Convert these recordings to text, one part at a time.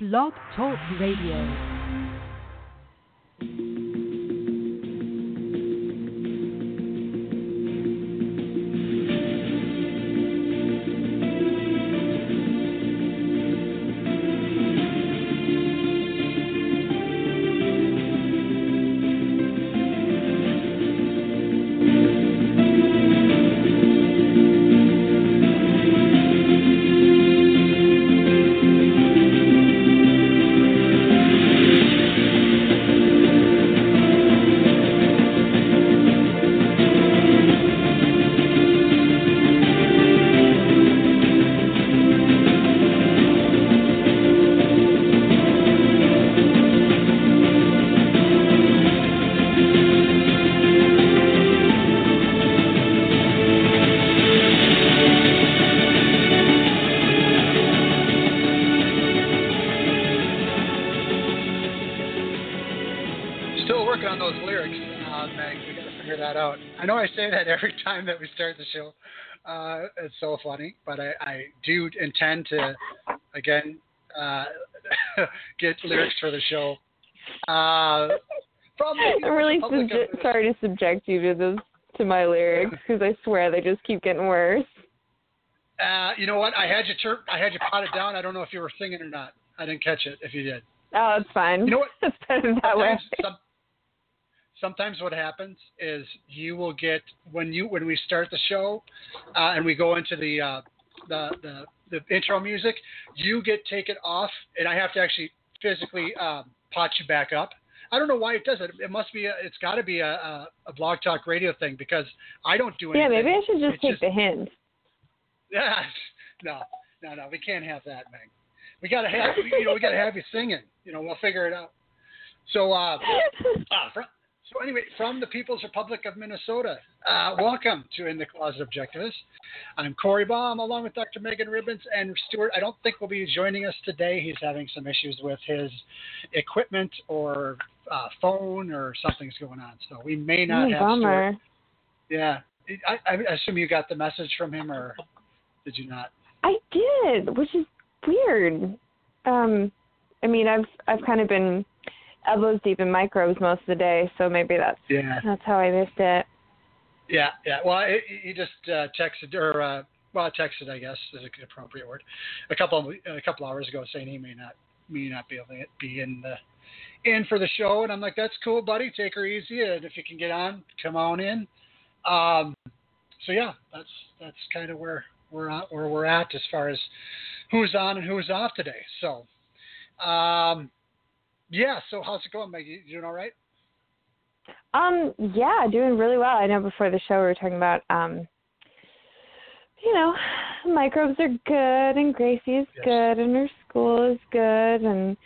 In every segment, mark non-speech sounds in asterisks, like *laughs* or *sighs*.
Blog Talk Radio. Time that we start the show. Uh, it's so funny, but I, I do intend to, again, uh, *laughs* get lyrics for the show. Uh, from the I'm really subje- sorry to subject you to this to my lyrics because I swear they just keep getting worse. Uh, you know what? I had you I had you potted down. I don't know if you were singing or not. I didn't catch it. If you did, Oh, it's fine. You know what? *laughs* It's better that way. some, sometimes what happens is you will get when you when we start the show uh, and we go into the, uh, the the the intro music, you get taken off, and I have to actually physically um, pot you back up. I don't know why it does it. It must be. A, it's got to be a, a, a blog talk radio thing because I don't do anything. Yeah, maybe I should just It's take the hint. *laughs* Yeah, no, no, no. We can't have that, Meg. We gotta have you know we gotta have you singing. You know we'll figure it out. So uh, *laughs* fr- so anyway, from the People's Republic of Minnesota, uh, welcome to In the Closet Objectivist. I'm Corey Baum, along with Dr. Megan Ribbons and Stuart. I don't think will be joining us today. He's having some issues with his equipment or uh, phone or something's going on, so we may not Mm, have bummer. Stuart. Yeah, I, I assume you got the message from him, or did you not? I did, which is weird. Um, I mean, I've I've kind of been elbows deep in microbes most of the day, so maybe that's Yeah. that's how I missed it. Yeah, yeah. Well, he he just uh, texted or uh, well, texted, I guess, is an appropriate word, a couple of, a couple hours ago, saying he may not may not be able to be in the in for the show, and I'm like, that's cool, buddy. Take her easy, and if you can get on, come on in. Um, so yeah, that's that's kind of where we're at, where we're at as far as who's on and who's off today. So, um, yeah. So how's it going, Maggie? You doing all right? Um, yeah, doing really well. I know before the show we were talking about um you know, microbes are good and Gracie is Yes. good and her school is good and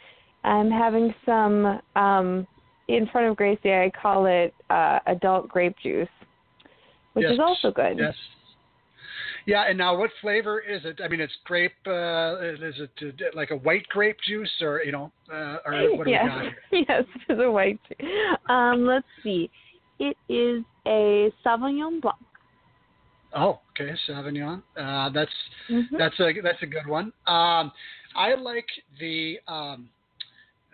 I'm having some um in front of Gracie I call it uh adult grape juice. Which Yes. is also good. Yes. Yeah, and now what flavor is it? I mean, it's grape. Uh, is it uh, like a white grape juice, or you know, uh, or what do yes. we got here? *laughs* yes, it's a white. Um, let's see. It is a Sauvignon Blanc. Oh, okay, Sauvignon. Uh, that's Mhm. that's a that's a good one. Um, I like the um,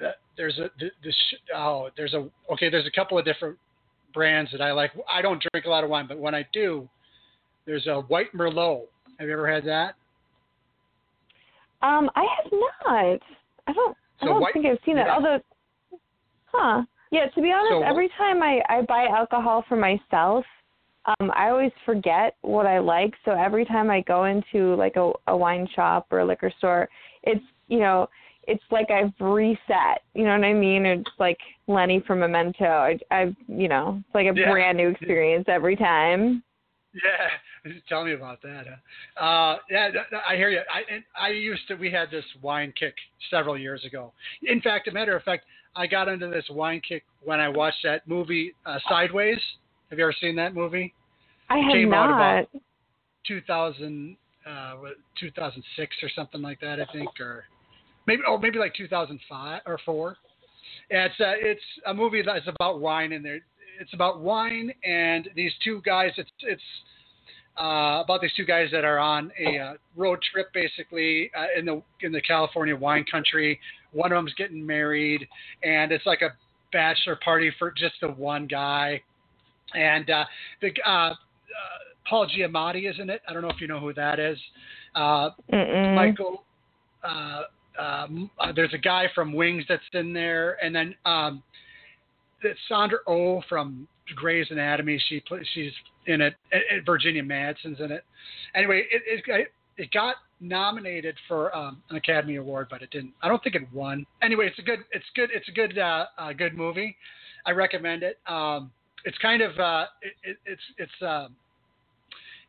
the, there's a the, the sh- oh there's a okay there's a couple of different brands that I like. I don't drink a lot of wine, but when I do, there's a white Merlot. Have you ever had that? Um, I have not. I don't. I don't white- think I've seen that. yeah. Although, huh? Yeah. To be honest, So every time I I buy alcohol for myself, um, I always forget what I like. So every time I go into like a, a wine shop or a liquor store, it's you know, it's like I've reset. You know what I mean? It's like Lenny from Memento. I, I've you know, it's like a Yeah. brand new experience every time. Yeah, tell me about that. Huh? Uh, yeah, I hear you. I and I used to. We had this wine kick several years ago. In fact, a matter of fact, I got into this wine kick when I watched that movie uh, Sideways. Have you ever seen that movie? I have Came out about 2000, uh, 2006 or something like that, I think, or maybe, oh, maybe like 2005 or four. Yeah, it's uh, it's a movie that's about wine, and there it's about wine and these two guys. It's it's uh, about these two guys that are on a uh, road trip, basically uh, in the in the California wine country. One of them's getting married, and it's like a bachelor party for just the one guy. And uh, the uh, uh, Paul Giamatti is in it. I don't know if you know who that is. Uh, Mm-mm. Michael. Uh, um, uh, there's a guy from Wings that's in there, and then um, it's Sandra Oh from Grey's Anatomy. She pla- she's in it. Virginia Madsen's in it. Anyway, it it, it got nominated for um, an Academy Award, but it didn't. I don't think it won. Anyway, it's a good it's good it's a good uh, uh, good movie. I recommend it. Um, it's kind of uh, it, it, it's it's. Um,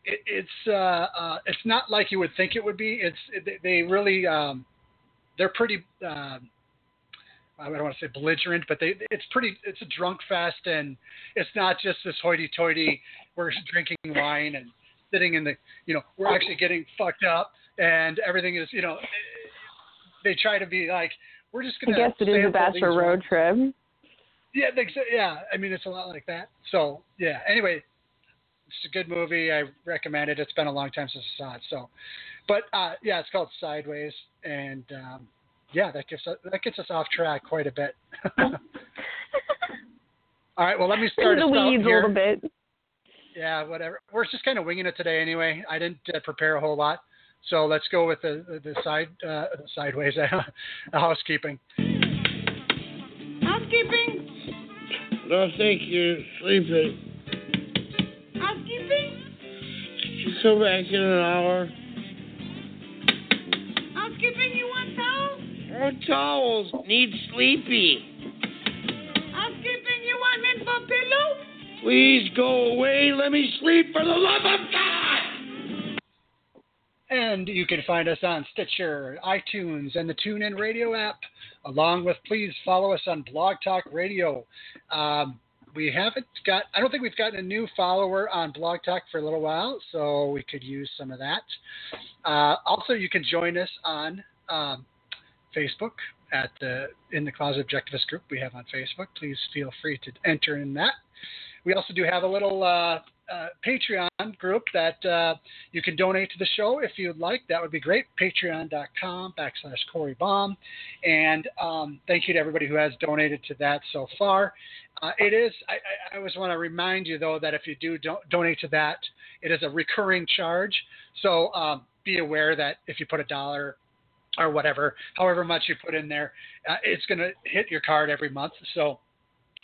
it, it's uh, uh, it's not like you would think it would be. It's they really um, they're pretty. Uh, I don't want to say belligerent, but they it's pretty. It's a drunk fest, and it's not just this hoity-toity. We're drinking wine and sitting in the. You know, we're actually getting fucked up, and everything is. You know, they try to be like we're just gonna. I guess it is a bachelor road trip. yeah, they, yeah. I mean, it's a lot like that. So yeah. Anyway, it's a good movie. I recommend it. It's been a long time since I saw it. So, but uh, yeah, it's called Sideways, and um, yeah, that gets that gets us off track quite a bit. *laughs* All right. Well, let me start the us out weeds a little bit. Yeah, whatever. We're just kind of winging it today anyway. I didn't uh, prepare a whole lot. So let's go with the the, the side uh, the sideways the *laughs* housekeeping. Housekeeping? No, thank you. Sleeping. Housekeeping? Could you come back in an hour? Housekeeping, you want towels? Oh, towels. Need sleepy. Housekeeping, you want mint for pillow? Please go away. Let me sleep for the love of God. And you can find us on Stitcher, iTunes, and the TuneIn Radio app. Along with, please follow us on Blog Talk Radio. Um, we haven't got, I don't think we've gotten a new follower on Blog Talk for a little while, so we could use some of that. Uh, also, you can join us on um, Facebook at the in the Closet Objectivist group we have on Facebook. Please feel free to enter in that. We also do have a little uh, uh, Patreon group that uh, you can donate to the show if you'd like. That would be great. Patreon.com backslash Corey Baum. And um, thank you to everybody who has donated to that so far. Uh, it is, I, I, always want to remind you, though, that if you do do- donate to that, it is a recurring charge. So um, be aware that if you put a dollar or whatever, however much you put in there, uh, it's going to hit your card every month. So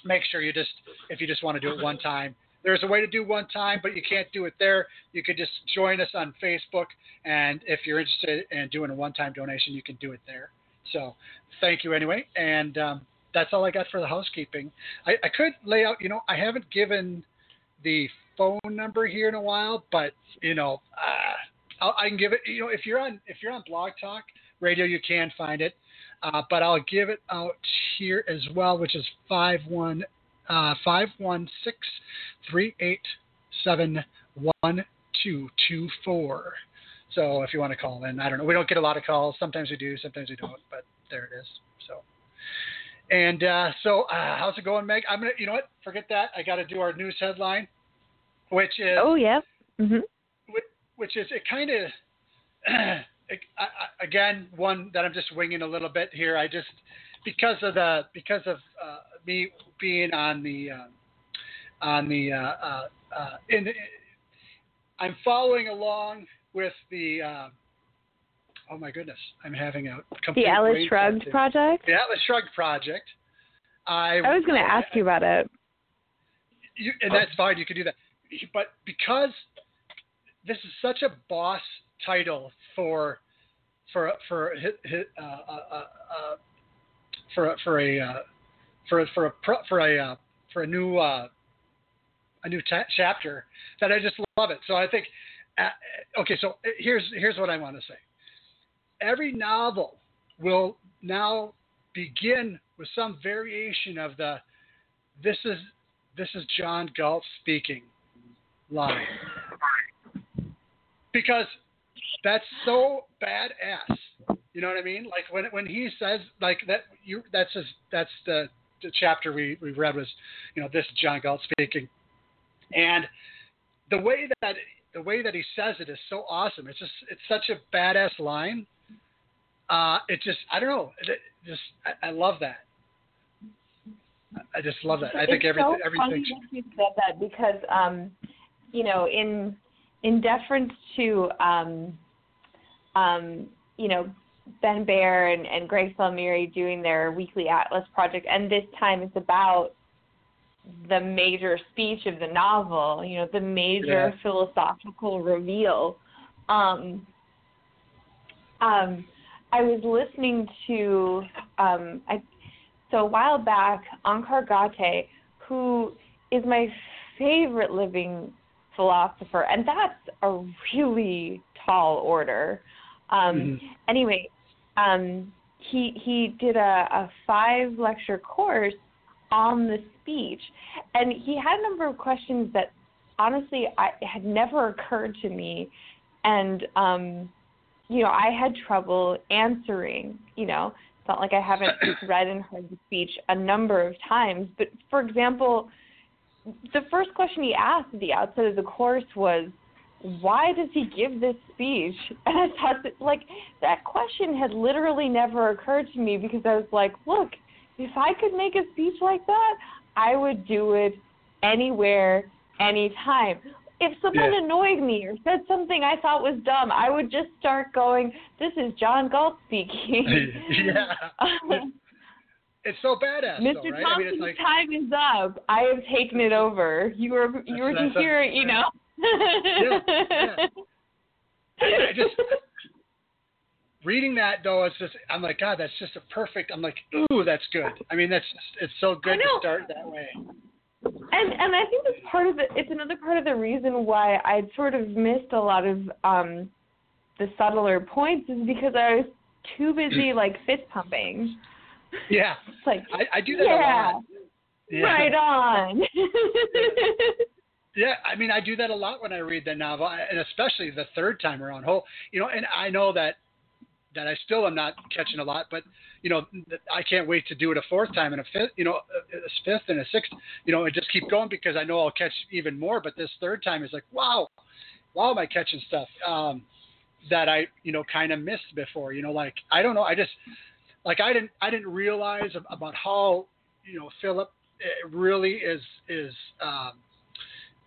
make sure you just, if you just want to do it one time, there's a way to do one time, but you can't do it there. You could just join us on Facebook, and if you're interested in doing a one-time donation, you can do it there. So thank you anyway, and um, that's all I got for the housekeeping. I, I could lay out, you know, I haven't given the phone number here in a while, but you know, uh, I can give it. You know, if you're on if you're on Blog Talk Radio, you can find it, uh, but I'll give it out here as well, which is five one uh, five one six three eight seven one two two four. So if you want to call in, I don't know. We don't get a lot of calls. Sometimes we do, sometimes we don't. But there it is. So. And uh, so, uh, how's it going, Meg? I'm gonna, you know what? Forget that. I got to do our news headline, which is Oh yeah. Mhm. which, which is it kind of *clears throat* again one that I'm just winging a little bit here. I just because of the because of uh, me being on the uh, on the uh, uh, uh, in, I'm following along with the. Uh, oh my goodness, I'm having a complete The Alice Shrugged fart. project. The Atlas Shrugged project. I, I was going to ask you about it. you, and that's fine. You can do that, but because this is such a boss title for for for uh, uh, uh, uh, for for a for for a for a for a new a new ta- chapter that I just love it. So I think, okay, so here's here's what I want to say. Every novel will now begin with some variation of the this is this is John Galt speaking line because that's so badass. You know what I mean? Like when when he says like that you that's his, that's the, the chapter we, we read was you know this is John Galt speaking, and the way that the way that he says it is so awesome. It's just it's such a badass line. Uh, it just I don't know. It, it just I, I love that. I just love that. I think it's everything so everything. funny that you said that because um, you know, in in deference to um, um, you know, Ben Bayer and, and Greg Salmieri doing their weekly Atlas project, and this time it's about the major speech of the novel, you know, the major Yeah. philosophical reveal. Um, um, I was listening to um, I so a while back Onkar Ghate, who is my favorite living philosopher, and that's a really tall order. Um, Mhm. Anyway, um, he he did a, a five lecture course on the speech, and he had a number of questions that honestly I had never occurred to me, and um, you know I had trouble answering. You know, it's not like I haven't *coughs* read and heard the speech a number of times, but for example, the first question he asked at the outset of the course was, "Why does he give this speech?" *laughs* And I thought that, like, that question had literally never occurred to me because I was like, "Look, if I could make a speech like that, I would do it anywhere, anytime." If someone Yeah. annoyed me or said something I thought was dumb, I would just start going, "This is John Galt speaking." *laughs* yeah. *laughs* It's so badass, Mr. though, right? Thompson's I mean, like time is up. I have taken it over. You were you were a- you know. Yeah. I, *laughs* I just reading that though. It's just I'm like, God, that's just a perfect. I'm like, ooh, that's good. I mean, that's just, it's so good to start that way. And and I think that's part of the. It's another part of the reason why I'd sort of missed a lot of um the subtler points is because I was too busy *clears throat* like fist pumping. Yeah, It's like I, I do that yeah, a lot. Yeah. right on. *laughs* *laughs* Yeah, I mean, I do that a lot when I read the novel, and especially the third time around. Whole, you know, and I know that that I still am not catching a lot, but you know, I can't wait to do it a fourth time and a fifth, you know, a, fifth and a sixth, you know, and just keep going because I know I'll catch even more. But this third time is like, wow, wow, am I catching stuff um, that I, you know, kind of missed before. You know, like I don't know, I just like I didn't I didn't realize about how you know Philip eh, really is is. Um,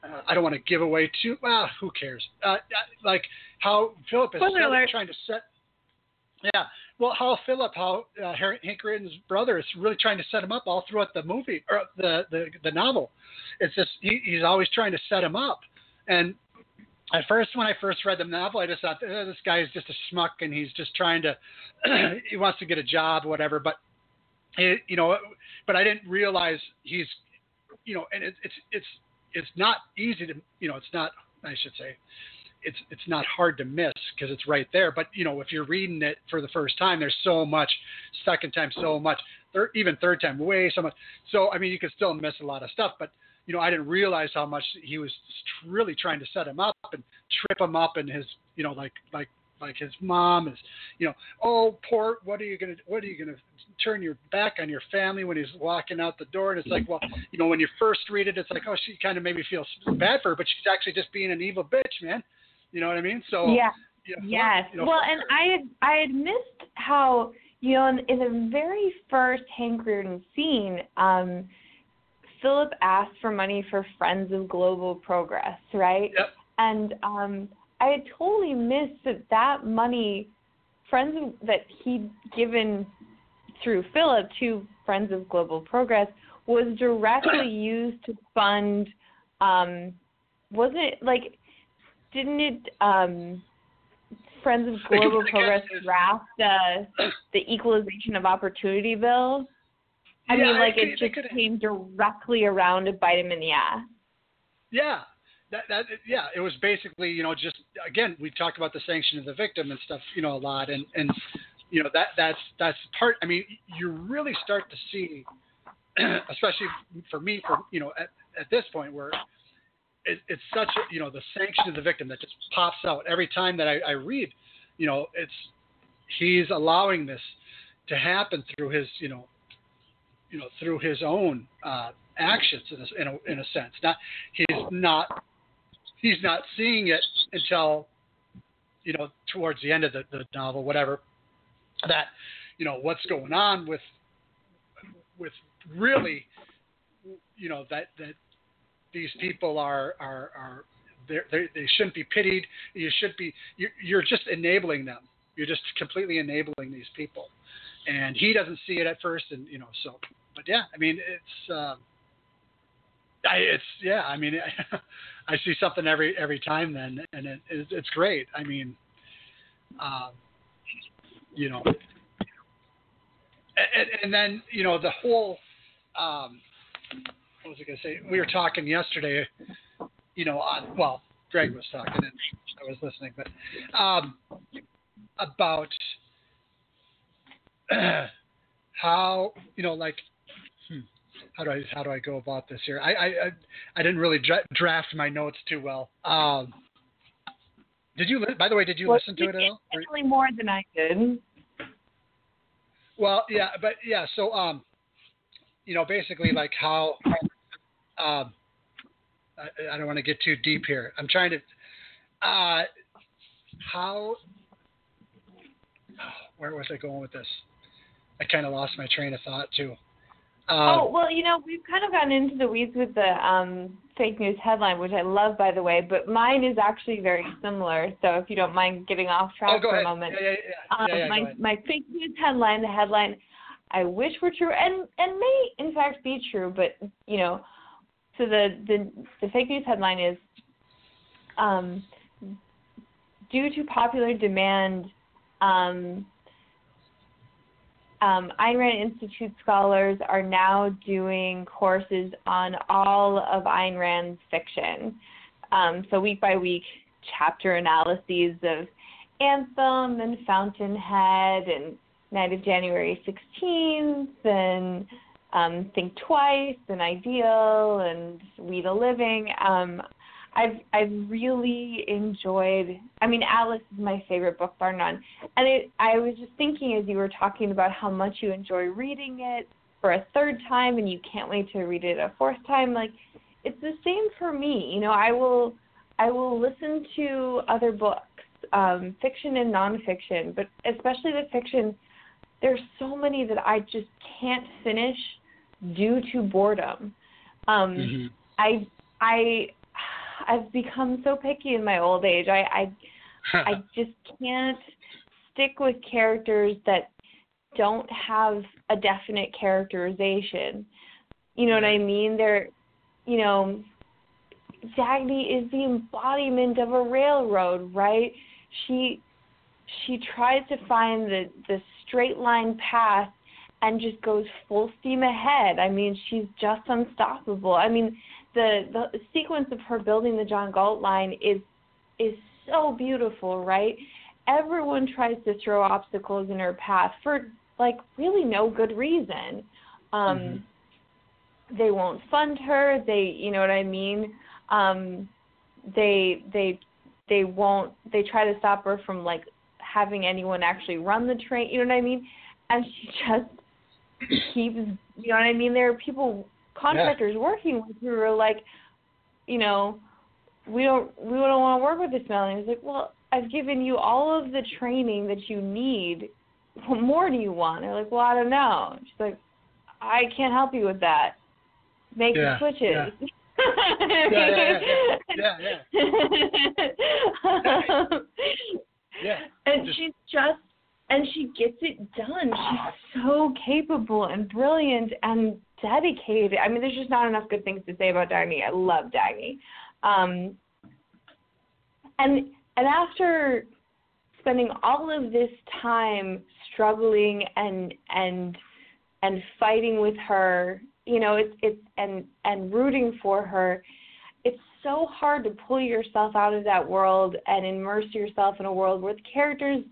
uh, I don't want to give away too. Well, who cares? Uh, uh, like how Philip is trying to set. Yeah, well, how Philip, how uh, Hank Rearden's brother is really trying to set him up all throughout the movie or the the, the novel. It's just he, he's always trying to set him up, and at first when I first read the novel, I just thought eh, this guy is just a schmuck and he's just trying to *clears throat* he wants to get a job, whatever. But it, you know, but I didn't realize he's you know, and it, it's it's it's not easy to you know, it's not I should say it's it's not hard to miss because it's right there. But you know, if you're reading it for the first time, there's so much. Second time, so much. Third, even third time, way so much. So I mean, you can still miss a lot of stuff. But you know, I didn't realize how much he was really trying to set him up and trip him up, and his you know, like like like his mom is, you know, oh poor, what are you gonna what are you gonna turn your back on your family when he's walking out the door? And it's like, well, you know, when you first read it, it's like, oh, she kind of maybe feels bad for her, but she's actually just being an evil bitch, man. You know what I mean? So yeah. you know, Yes. you know, well, and I had I had missed how you know in, in the very first Hank Rearden scene, um, Philip asked for money for Friends of Global Progress, right? Yep. And um, I had totally missed that that money, Friends that he'd given through Philip to Friends of Global Progress was directly *coughs* used to fund. Um, wasn't it like? Didn't it? Um, Friends of Global Progress draft uh, the Equalization of Opportunity bill. I Yeah, mean, like it just came directly around to bite him in the ass. yeah, that that yeah, it was basically you know just again we talked about the sanction of the victim and stuff you know a lot and and you know that that's that's part. I mean, you really start to see, *clears throat* especially for me, for you know at at this point where it, it's such a you know the sanction of the victim that just pops out every time that I, I read, you know it's he's allowing this to happen through his you know you know through his own uh, actions in a, in a, in a sense. Not he's not he's not seeing it until you know towards the end of the, the novel, whatever. That you know what's going on with with really you know that that these people are are are they're, they're, they should not be pitied. You should be you're, you're just enabling them. You're just completely enabling these people, and he doesn't see it at first, and you know so. But yeah, I mean it's. Um, I, it's yeah. I mean, *laughs* I see something every every time then, and it, it's great. I mean, um, you know, and, and then you know the whole. Um, what was I going to say? We were talking yesterday. You know, on, well, Greg was talking and I was listening, but um, about *clears throat* how you know, like how do I how do I go about this here? I I I didn't really dra- draft my notes too well. Um, did you? By the way, did you well, listen to it at all? Definitely more than I did. Well, yeah, but yeah. So, um, you know, basically, like how, um, I, I don't want to get too deep here. I'm trying to, uh, how, where was I going with this? I kind of lost my train of thought too. Um, oh well, you know we've kind of gotten into the weeds with the um, fake news headline, which I love, by the way. But mine is actually very similar. So if you don't mind getting off track oh, for ahead. a moment, yeah, yeah, yeah. Um, yeah, yeah my my fake news headline, the headline I wish were true, and and may in fact be true, but you know, so the the the fake news headline is, um, due to popular demand, um, um, Ayn Rand Institute scholars are now doing courses on all of Ayn Rand's fiction. Um, so week by week, chapter analyses of Anthem and Fountainhead and Night of January 16th and um, Think Twice and Ideal and We the Living. Um, I've I've really enjoyed. I mean, Atlas is my favorite book, bar none. And it, I was just thinking as you were talking about how much you enjoy reading it for a third time, and you can't wait to read it a fourth time. Like, it's the same for me. You know, I will I will listen to other books, um, fiction and nonfiction, but especially the fiction. There's so many that I just can't finish due to boredom. Um, mm-hmm. I I I've become so picky in my old age. I I I just can't stick with characters that don't have a definite characterization. You know what I mean? They're you know Dagny is the embodiment of a railroad, right? She she tries to find the the straight line path and just goes full steam ahead. I mean, she's just unstoppable. I mean, the the sequence of her building the John Galt line is is so beautiful, right? Everyone tries to throw obstacles in her path for like really no good reason. Um mm-hmm. they won't fund her, they you know what I mean? Um they they they won't they try to stop her from like having anyone actually run the train, you know what I mean? And she *laughs* just keeps you know what I mean? There are people contractors yeah. working with who were like, you know, we don't we don't want to work with this Melanie. He's like, well, I've given you all of the training that you need. What more do you want? They're like, well, I don't know. She's like, I can't help you with that. Make yeah. switches. *laughs* Yeah. yeah, yeah, yeah, yeah. *laughs* And she's just and she gets it done. She's ah. so capable and brilliant and dedicated. I mean, there's just not enough good things to say about Dagny. I love Dagny. Um, and and after spending all of this time struggling and and and fighting with her, you know, it's it's and and rooting for her, it's so hard to pull yourself out of that world and immerse yourself in a world where the characters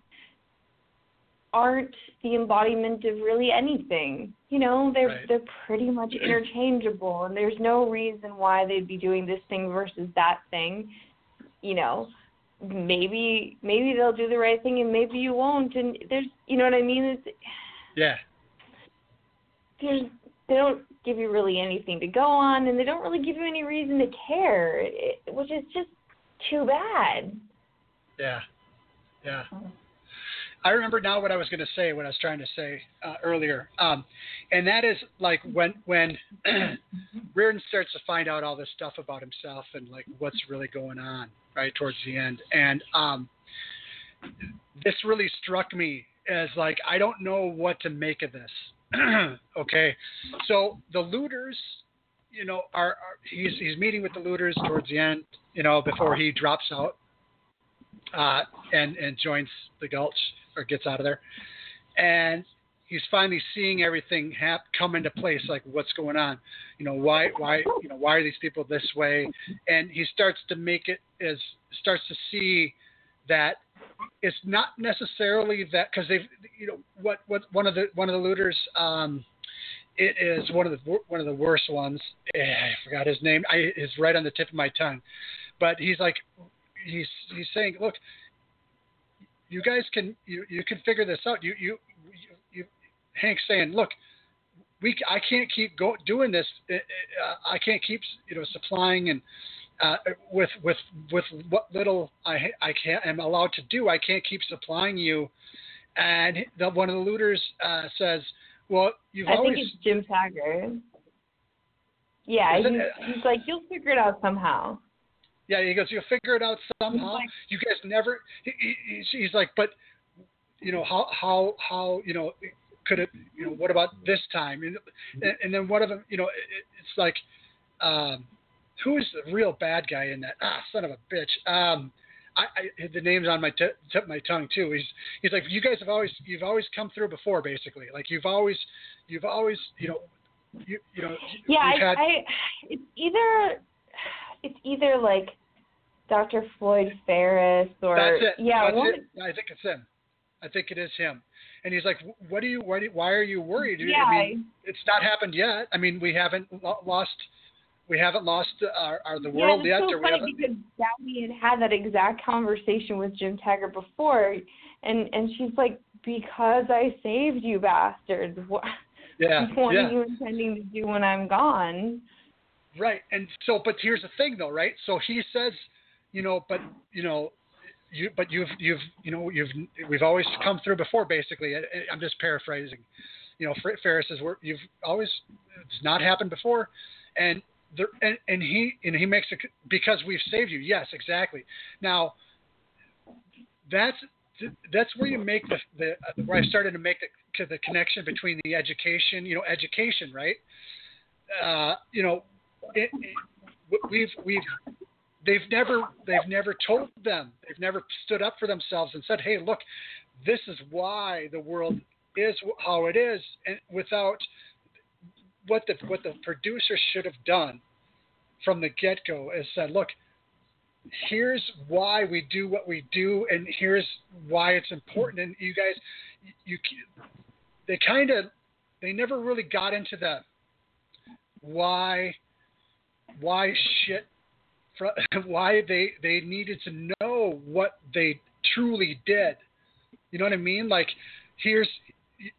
aren't the embodiment of really anything. You know, they're Right. they're pretty much interchangeable and there's no reason why they'd be doing this thing versus that thing. You know, maybe maybe they'll do the right thing and maybe you won't and there's you know what I mean? It's Yeah. there's they don't give you really anything to go on and they don't really give you any reason to care, which is just too bad. Yeah. Yeah. I remember now what I was going to say, what I was trying to say uh, earlier, um, and that is like when when *clears throat* Rearden starts to find out all this stuff about himself and like what's really going on right towards the end, and um, this really struck me as like I don't know what to make of this. *clears throat* okay, so the looters, you know, are, are he's he's meeting with the looters towards the end, you know, before he drops out uh, and and joins the Gulch or gets out of there, and he's finally seeing everything hap- come into place, like what's going on, you know, why why you know why are these people this way, and he starts to make it as starts to see that it's not necessarily that because they've you know what what one of the one of the looters um it is one of the one of the worst ones. Eh, I forgot his name. I is right on the tip of my tongue. But he's like he's he's saying look you guys can you you can figure this out you you you, you Hank's saying look we I can't keep go, doing this I can't keep you know supplying and uh, with with with what little I I can am allowed to do, I can't keep supplying you. And the, one of the looters uh, says, "Well, you've I always think it's Jim Taggart. Yeah, Is it- he's, he's like, you'll figure it out somehow. Yeah." He goes, "You'll figure it out somehow. like- you guys never." He, he, he's, like, "But you know how how how you know could it you know what about this time?" And and, and then one of them, you know, it, it's like. Um, who is the real bad guy in that? Ah, son of a bitch. Um, I, I the name's on my t- tip of my tongue too. He's he's like you guys have always you've always come through before basically. Like you've always you've always you know you you know Yeah, I, had, I it's either it's either like Dr. Floyd Ferris or that's it. yeah, that's one, it. I think it's him. I think it is him. And he's like, what do you why do, why are you worried? yeah, I mean, it's not happened yet. I mean, we haven't lost we haven't lost our, our the yeah, world and yet. so or we funny haven't, because Sally had had that exact conversation with Jim Taggart before, and and she's like, because I saved you bastards. What, yeah, *laughs* what yeah. are you intending to do when I'm gone? Right. And so, but here's the thing, though, right? So he says, you know, but you know, you, but you've, you've, you know, you've, we've always come through before, basically. I, I'm just paraphrasing. You know, Ferris says, we're, you've always, it's not happened before, and there, and, and he, and he makes it because we've saved you. Yes, exactly. Now, that's that's where you make the, the where I started to make the, the connection between the education, you know, education, right? Uh, you know, it, it, we've we've they've never they've never told them they've never stood up for themselves and said, hey, look, this is why the world is how it is, and without what the what the producer should have done from the get go is said, look, here's why we do what we do, and here's why it's important. And you guys, you, they kind of, they never really got into the why, why shit, *laughs* why they they needed to know what they truly did. You know what I mean? Like, here's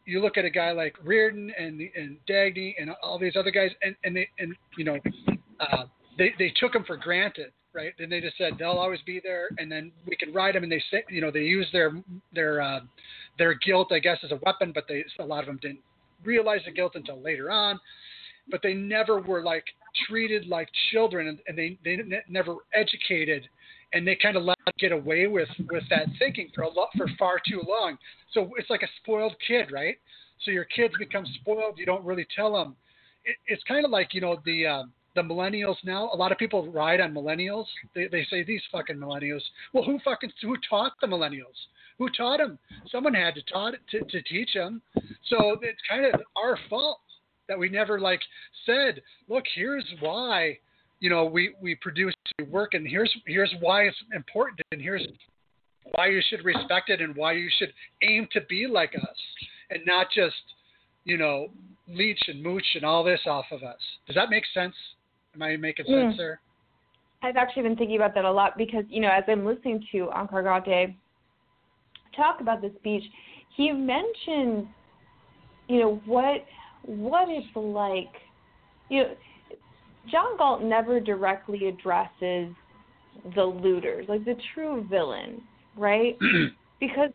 you look at a guy like Rearden and and Dagny and all these other guys, and and they and you know, uh, they they took them for granted, right? Then they just said they'll always be there, and then we can ride them, and they say you know they use their their uh, their guilt, I guess, as a weapon, but they a lot of them didn't realize the guilt until later on. But they never were like treated like children, and, they they ne- never educated and they kind of let get away with with that thinking for a lot for far too long. So it's like a spoiled kid, right? So your kids become spoiled. You don't really tell them. It, it's kind of like you know the um, the millennials now. A lot of people ride on millennials. They they say these fucking millennials. Well, who fucking who taught the millennials? Who taught them? Someone had to taught to, to teach them. So it's kind of our fault that we never like said, look, here's why you know, we we produce work, and here's here's why it's important, and here's why you should respect it, and why you should aim to be like us, and not just, you know, leech and mooch and all this off of us. Does that make sense? Am I making sense there? I've actually been thinking about that a lot because, you know, as I'm listening to Onkar Ghate talk about the speech, he mentioned, you know, what what it's like. You know, John Galt never directly addresses the looters, like the true villains, right? *clears throat* because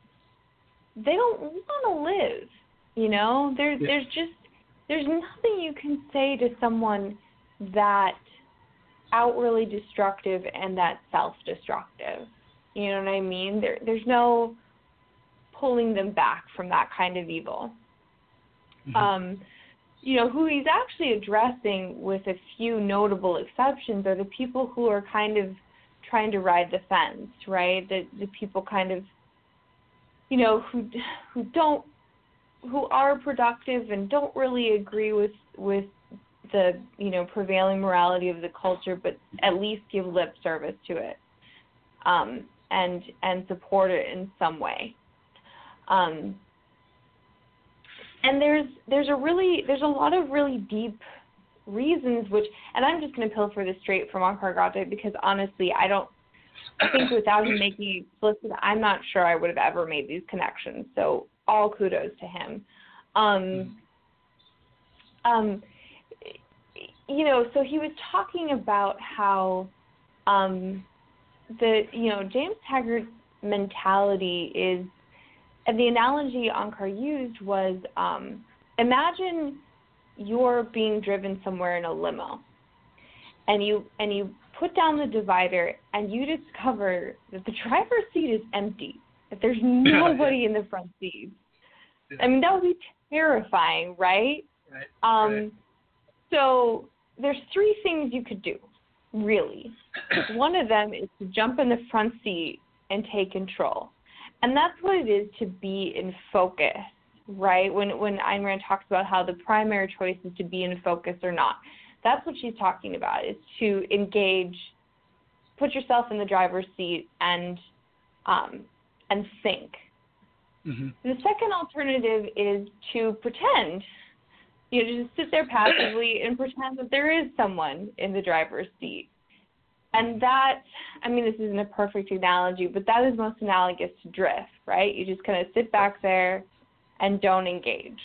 they don't want to live. You know, there Yeah. there's just there's nothing you can say to someone that outwardly destructive and that self-destructive. You know what I mean? There there's no pulling them back from that kind of evil. Um, you know, who he's actually addressing with a few notable exceptions are the people who are kind of trying to ride the fence, right? The the people kind of you know, who who don't who are productive and don't really agree with with the you know prevailing morality of the culture, but at least give lip service to it, um, and and support it in some way. Um, and there's there's a really there's a lot of really deep reasons which and I'm just going to pilfer this straight from Onkar Ghate because honestly I don't I think without him making it explicit I'm not sure I would have ever made these connections so all kudos to him. Um um you know so he was talking about how um the you know James Taggart's mentality is and the analogy Onkar used was um, imagine you're being driven somewhere in a limo, and you and you put down the divider and you discover that the *laughs* driver's seat is empty, that there's *laughs* nobody in the front seat. I mean that would be terrifying, right? Right. Um, right. So there's three things you could do, really. *clears throat* One of them is to jump in the front seat and take control. And that's what it is to be in focus, right? When when Ayn Rand talks about how the primary choice is to be in focus or not. That's what she's talking about, is to engage, put yourself in the driver's seat and um, and think. Mhm. The second alternative is to pretend. You know, just sit there passively and pretend that there is someone in the driver's seat. And that, I mean, this isn't a perfect analogy, but that is most analogous to drift, right? You just kind of sit back there and don't engage.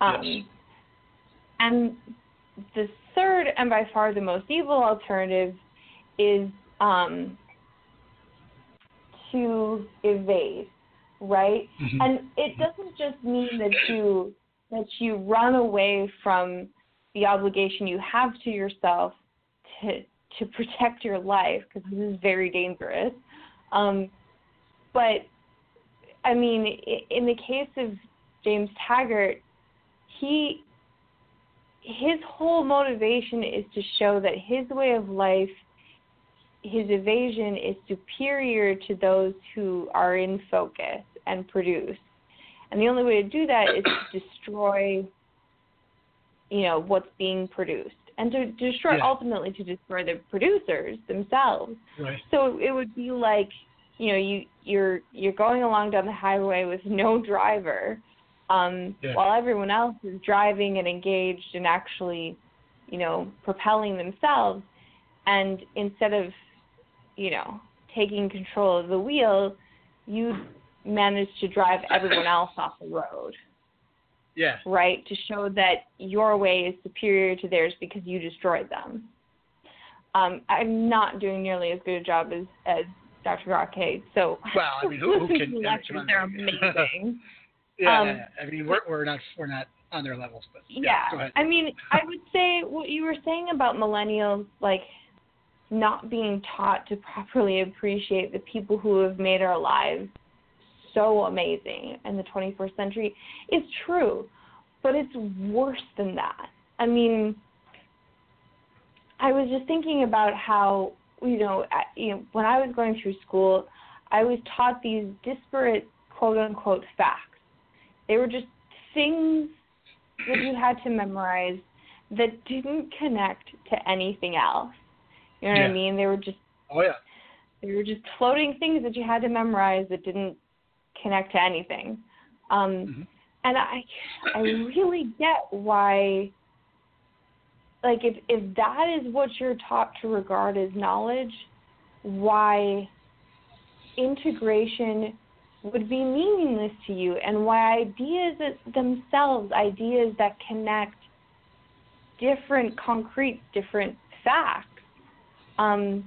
Um, Yes. And the third, and by far the most evil alternative, is um, to evade, right? Mhm. And it doesn't just mean that you that you run away from the obligation you have to yourself to to *laughs* protect your life because this is very dangerous. Um, but I mean, in the case of James Taggart, he his whole motivation is to show that his way of life, his evasion is superior to those who are in focus and produce. And the only way to do that is to destroy, you know, what's being produced, and to destroy Yeah. ultimately to destroy the producers themselves. Right. So it would be like, you know, you you're you're going along down the highway with no driver, um, Yeah. while everyone else is driving and engaged and actually, you know, propelling themselves. And instead of, you know, taking control of the wheel, you manage to drive everyone else off the road, Yeah. right? To show that your way is superior to theirs because you destroyed them. Um, I'm not doing nearly as good a job as, as Dr. Rockade, so Well, I mean, who, who can? *laughs* I mean, lectures, *laughs* they're amazing. yeah, Um, yeah, yeah. I mean, we're we're not we're not on their levels, but yeah. yeah. I mean, I would *laughs* say what you were saying about millennials, like not being taught to properly appreciate the people who have made our lives so amazing in the 21st century is true, but it's worse than that. I mean, I was just thinking about how you know, at, you know, when I was going through school, I was taught these disparate quote unquote facts. They were just things that you had to memorize that didn't connect to anything else. You know what I mean? They were just Oh yeah. they were just floating things that you had to memorize that didn't connect to anything. Um, Mhm. And I, I really get why. Like if if that is what you're taught to regard as knowledge, why integration would be meaningless to you, and why ideas themselves, ideas that connect different concrete, different facts, um,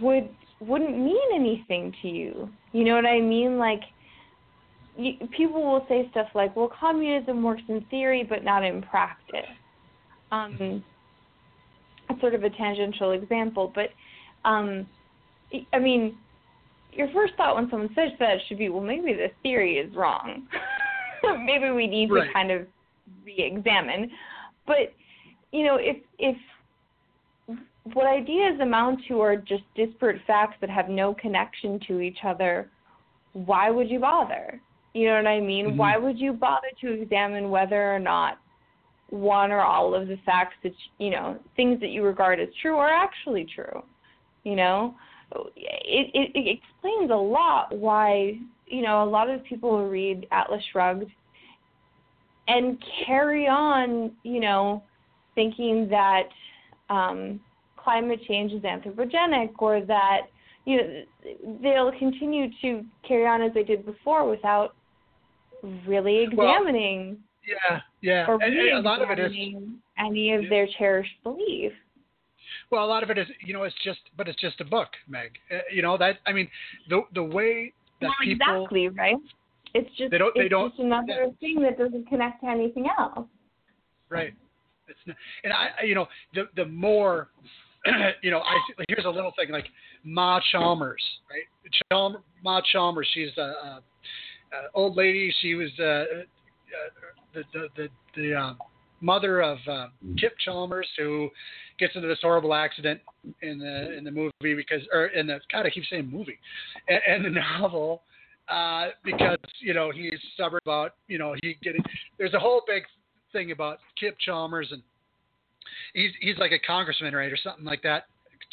would wouldn't mean anything to you. You know what I mean? Like you, people will say stuff like, "Well, communism works in theory, but not in practice." Um, it's sort of a tangential example, but um, I mean, your first thought when someone says that should be, "Well, maybe the theory is wrong. *laughs* maybe we need Right. to kind of re-examine." But you know, if if what ideas amount to are just disparate facts that have no connection to each other, why would you bother? You know what I mean? Mhm. Why would you bother to examine whether or not one or all of the facts that you know things that you regard as true are actually true? You know, it it, it explains a lot why you know a lot of people will read Atlas Shrugged and carry on, you know, thinking that um, climate change is anthropogenic or that you know they'll continue to carry on as they did before without really Well, examining Yeah, yeah. or And, and a lot of it is any of their cherished beliefs. well, a lot of it is you know it's just but it's just a book, Meg. Uh, you know that I mean the the way that well, people exactly, right? It's just They don't- they it's don't- just another thing that doesn't connect to anything else. Right. It's not, and I, I- you know, the the more, *clears throat* you know, I here's a little thing like Ma Chalmers, right? Chalmers, Ma Chalmers, she's a, a, a old lady. She was uh, uh, the the the, the uh, mother of uh, Kip Chalmers, who gets into this horrible accident in the in the movie because, or in the God, I keep saying movie, and, and the novel. Uh, because you know he's stubborn about you know he getting there's a whole big thing about Kip Chalmers and he's he's like a congressman right or something like that.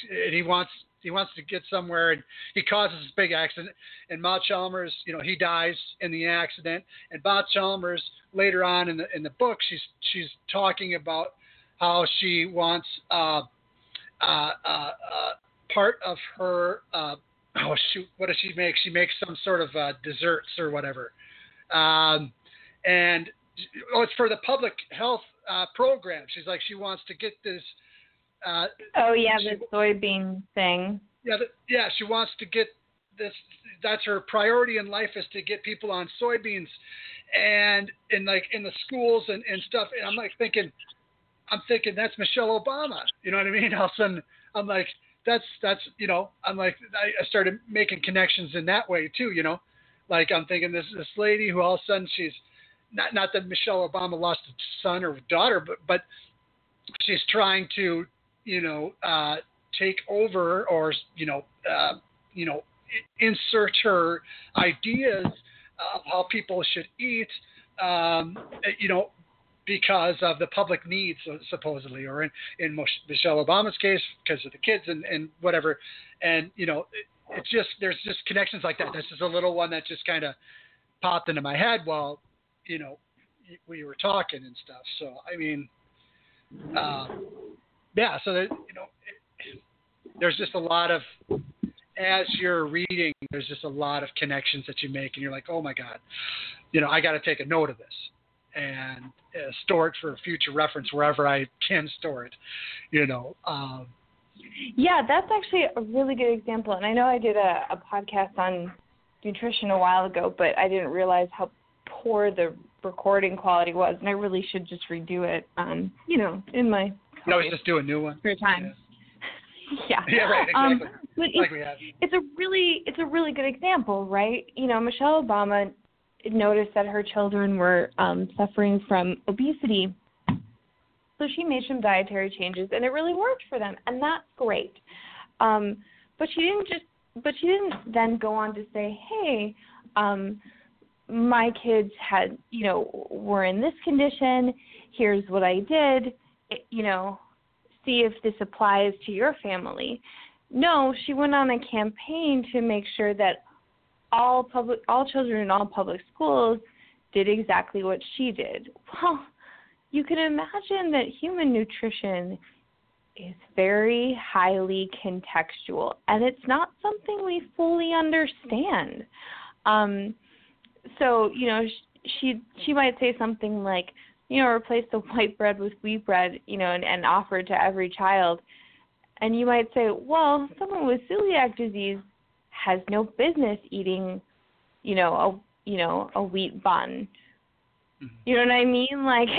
And he wants he wants to get somewhere and he causes this big accident and Ma Chalmers you know he dies in the accident and Ma Chalmers later on in the in the book she's she's talking about how she wants uh uh uh, uh part of her uh oh shoot what does she make? She makes some sort of uh desserts or whatever. Um and oh, it's for the public health uh, program. She's like, she wants to get this. Uh, Oh yeah, she- the soybean thing. yeah, the, yeah, she wants to get this. That's her priority in life is to get people on soybeans, and in like in the schools and, and stuff. And I'm like thinking, I'm thinking that's Michelle Obama. You know what I mean? *laughs* All of a sudden, I'm like, that's that's you know, I'm like, I I started making connections in that way too. You know, like I'm thinking this this lady who all of a sudden she's not not that Michelle Obama lost a son or daughter, but but she's trying to you know uh, take over or you know uh, you know insert her ideas of how people should eat. Um, you know. Because of the public needs, supposedly, or in, in Michelle Obama's case, because of the kids and, and whatever, and you know, it, it's just there's just connections like that. That's just a little one that just kind of popped into my head while you know we were talking and stuff. So I mean, um, yeah. So that you know, it, there's just a lot of as you're reading, there's just a lot of connections that you make, and you're like, oh my god, you know, I got to take a note of this and uh, store it for future reference wherever I can store it. You know, um, Yeah, that's actually a really good example. And I know I did a, a podcast on nutrition a while ago, but I didn't realize how poor the recording quality was, and I really should just redo it. Um, you know, in my no, just do a new one. spare time. Yeah. *laughs* Yeah, right, Um, exactly. but Like it's, have. it's a really it's a really good example, right? You know, Michelle Obama noticed that her children were um, suffering from obesity, so she made some dietary changes, and it really worked for them, and that's great. Um, but she didn't just but she didn't then go on to say, hey, um, my kids had, you know, were in this condition. Here's what I did. You know, see if this applies to your family. No, she went on a campaign to make sure that all public all children in all public schools did exactly what she did. *laughs* Well, you can imagine that human nutrition is very highly contextual and it's not something we fully understand. Um so, you know, she she might say something like, you know, replace the *laughs* white bread with wheat bread, you know, and, and offer it to every child. And you might say, well, someone with celiac disease has no business eating, you know, a you know a wheat bun. Mm-hmm. You know what I mean? Like,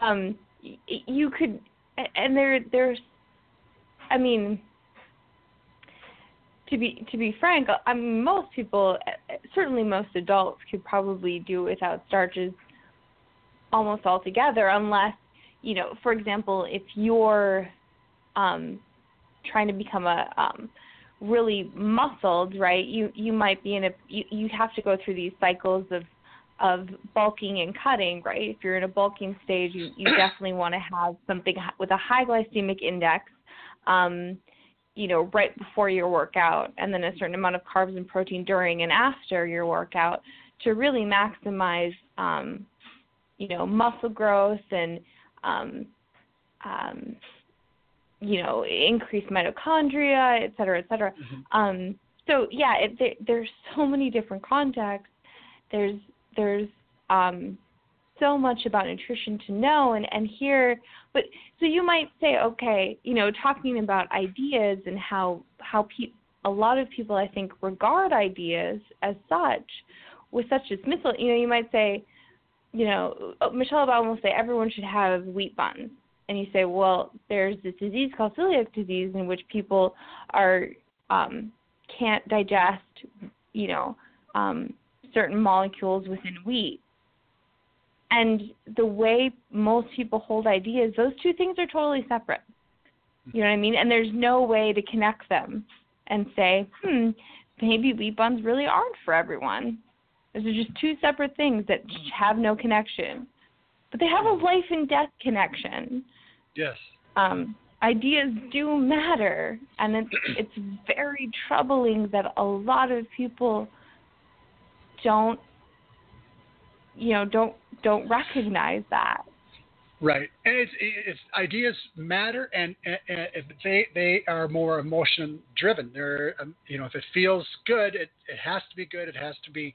*laughs* um, you could, and there there's, I mean, to be to be frank, I mean most people, certainly most adults, could probably do without starches almost altogether, unless you know, for example, if you're um, trying to become a um, really muscled, right? You you might be in a you, you have to go through these cycles of of bulking and cutting, right? If you're in a bulking stage, you, you *clears throat* definitely want to have something with a high glycemic index. Um, you know, right before your workout, and then a certain amount of carbs and protein during and after your workout to really maximize, um, you know, muscle growth and, um, um, you know, increase mitochondria, et cetera, et cetera. Mm-hmm. Um, so yeah, it, there, there's *laughs* so many different contexts. There's there's um, so much about nutrition to know and and here but so you might say okay you know talking about ideas and how how pe- a lot of people i think regard ideas as such with such dismissal. You know you might say you know uh, michelle obama will say everyone should have wheat buns. And you say well there's this disease called celiac disease in which people are um can't digest you know um certain molecules within wheat and the way most people hold ideas, those two things are totally separate. You know what I mean? And there's no way to connect them and say, hmm, maybe wheat buns really aren't for everyone. Those are just two separate things that have no connection. But they have a life and death connection. Yes. Um, ideas do matter, and it's it's very troubling that a lot of people don't you know don't don't recognize that. Right. And it's it's ideas matter and, and, they they are more emotion driven they're um, you know if it feels good it it has to be good it has to be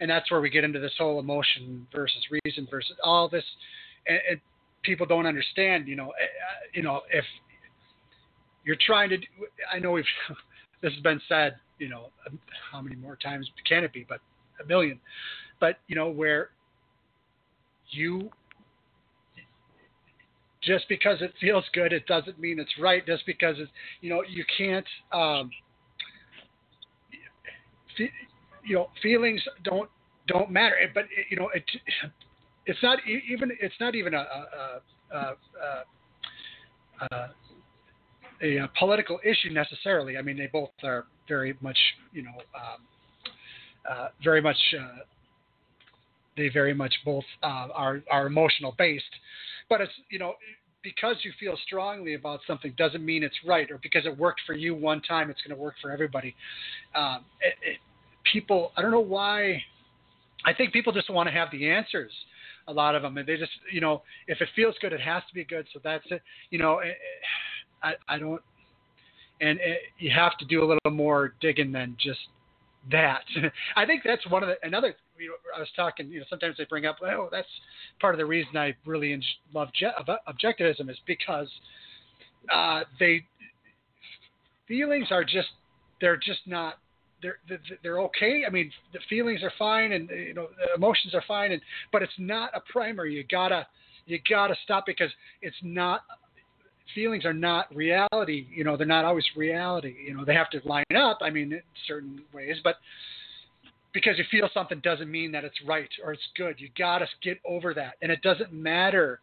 and that's where we get into this whole emotion versus reason versus all this and, and people don't understand you know uh, you know if you're trying to do, i know we've *laughs* this has been said you know how many more times can it be but a million but you know where you just because it feels good, it doesn't mean it's right. Just because it's you know you can't um, you know feelings don't don't matter. But you know it it's not even it's not even a a, a, a, a political issue necessarily. I mean they both are very much you know um, uh, very much uh, they very much both uh, are are emotional based. But it's you know because you feel strongly about something doesn't mean it's right, or because it worked for you one time, it's going to work for everybody. Um, it, it, people, I don't know why. I think people just want to have the answers. A lot of them, and they just, you know, if it feels good, it has to be good. So that's it. You know, it, I, I don't, and you have to do a little more digging than just that. *laughs* I think that's one of the another. You know, I was talking. You know, sometimes they bring up, oh, that's part of the reason I really love objectivism is because uh, they feelings are just they're just not they're they're okay. I mean, the feelings are fine, and you know, the emotions are fine, and but it's not a primer. You gotta you gotta stop because it's not feelings are not reality. You know, they're not always reality. You know, they have to line up. I mean, in certain ways, but because you feel something doesn't mean that it's right or it's good. You got to get over that, and it doesn't matter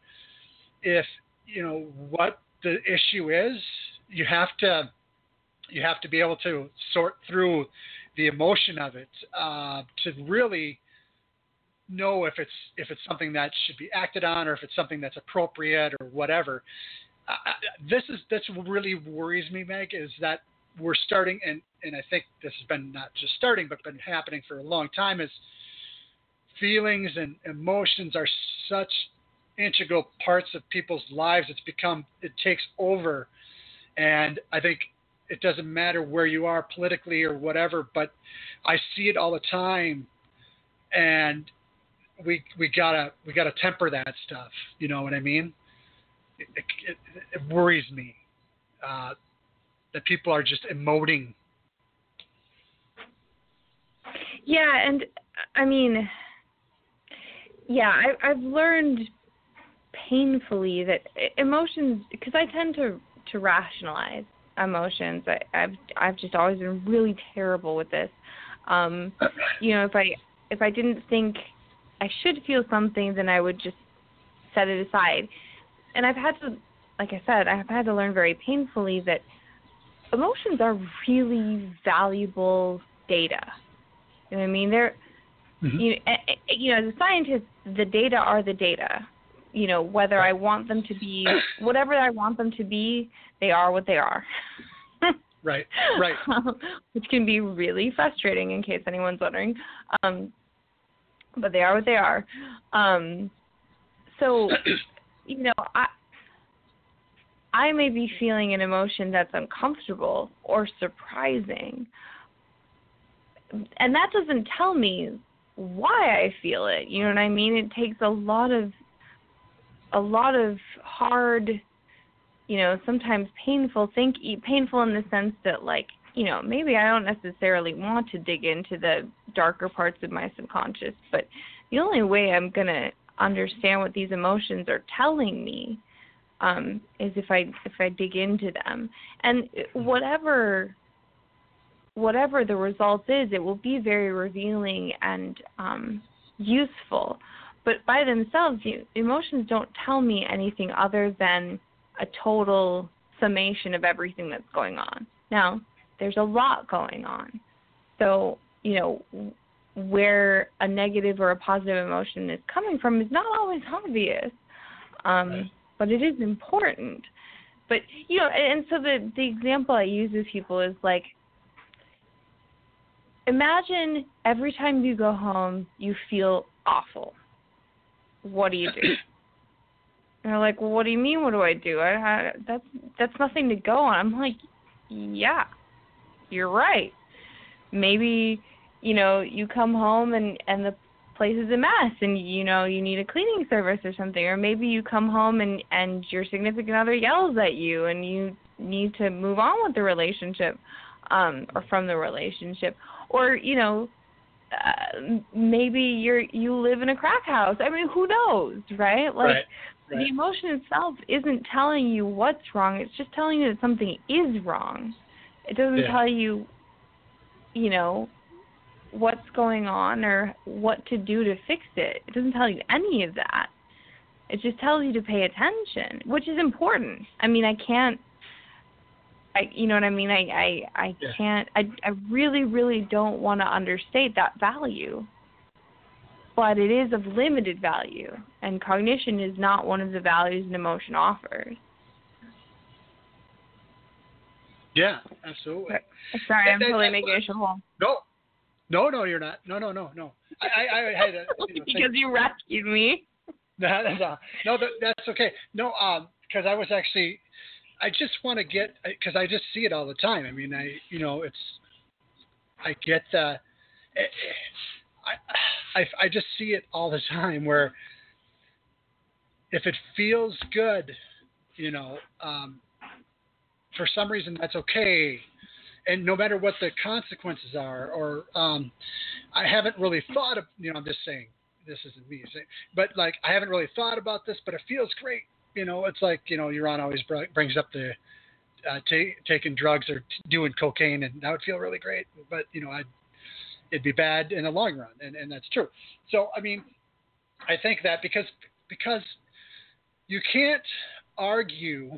if you know what the issue is. You have to you have to be able to sort through the emotion of it uh, to really know if it's if it's something that should be acted on or if it's something that's appropriate or whatever. This is this really worries me, Meg, is that we're starting and and I think this has been not just starting but been happening for a long time is feelings and emotions are such integral parts of people's lives. It's become it takes over, and I think it doesn't matter where you are politically or whatever, but I see it all the time, and we we gotta we gotta temper that stuff. You know what I mean? It, it, it worries me uh, that people are just emoting. Yeah, and I mean, yeah, I, I've learned painfully that emotions, because I tend to to rationalize emotions. I, I've I've just always been really terrible with this. Um, *laughs* you know, if I if I didn't think I should feel something, then I would just set it aside. And I've had to, like I said, I've had to learn very painfully that emotions are really valuable data. You know what I mean? They're, mm-hmm. you, you know, as a scientist, the data are the data. You know, whether I want them to be *coughs* whatever I want them to be, they are what they are. *laughs* right, right. *laughs* which can be really frustrating, in case anyone's wondering. Um, but they are what they are. Um, so, *coughs* you know, I I may be feeling an emotion that's uncomfortable or surprising, and that doesn't tell me why I feel it. You know what I mean? It takes a lot of a lot of hard, you know, sometimes painful think painful in the sense that like you know, maybe I don't necessarily want to dig into the darker parts of my subconscious, but the only way I'm going to understand what these emotions are telling me um, is if I if I dig into them. And whatever whatever the result is, it will be very revealing and um, useful. But by themselves, you, emotions don't tell me anything other than a total summation of everything that's going on. Now, there's a lot going on. So, you know, where a negative or a positive emotion is coming from is not always obvious, um. But it is important. But you know, and so the the example I use with people is like, imagine every time you go home you feel awful. What do you do? *clears throat* And they're like, well, what do you mean? What do I do? I, I that's that's nothing to go on. I'm like, yeah, you're right. Maybe, you know, you come home and and the place is a mess and you know you need a cleaning service or something. Or maybe you come home and and your significant other yells at you and you need to move on with the relationship um or from the relationship. Or you know uh, maybe you're you live in a crack house. I mean who knows right? Like right, right. the emotion itself isn't telling you what's wrong. It's just telling you that something is wrong. It doesn't yeah. tell you, you know, going on or what to do to fix it. It doesn't tell you any of that. It just tells you to pay attention, which is important. I mean, I can't I you know what I mean? I I I yeah. can't I I really really don't want to understate that value. But it is of limited value and cognition is not one of the values an emotion offers. Yeah, absolutely. Sorry, I'm totally making a show. No, no, no, you're not. No, no, no, no. I, I, I had a, *laughs* you know, because you rescued me. *laughs* No, no, no, that, that's okay. No, um, because I was actually, I just want to get, because I just see it all the time. I mean, I, you know, it's, I get the, eh, I, I, I just see it all the time where, if it feels good, you know, um, for some reason that's okay and no matter what the consequences are or um, i haven't really thought of you know i'm just saying this isn't me but like i haven't really thought about this but it feels great you know? It's like you know Yaron always brings up the uh, t- taking drugs or t- doing cocaine and that would feel really great but you know I'd, it'd be bad in the long run and, and that's true. So i mean i think that because because you can't argue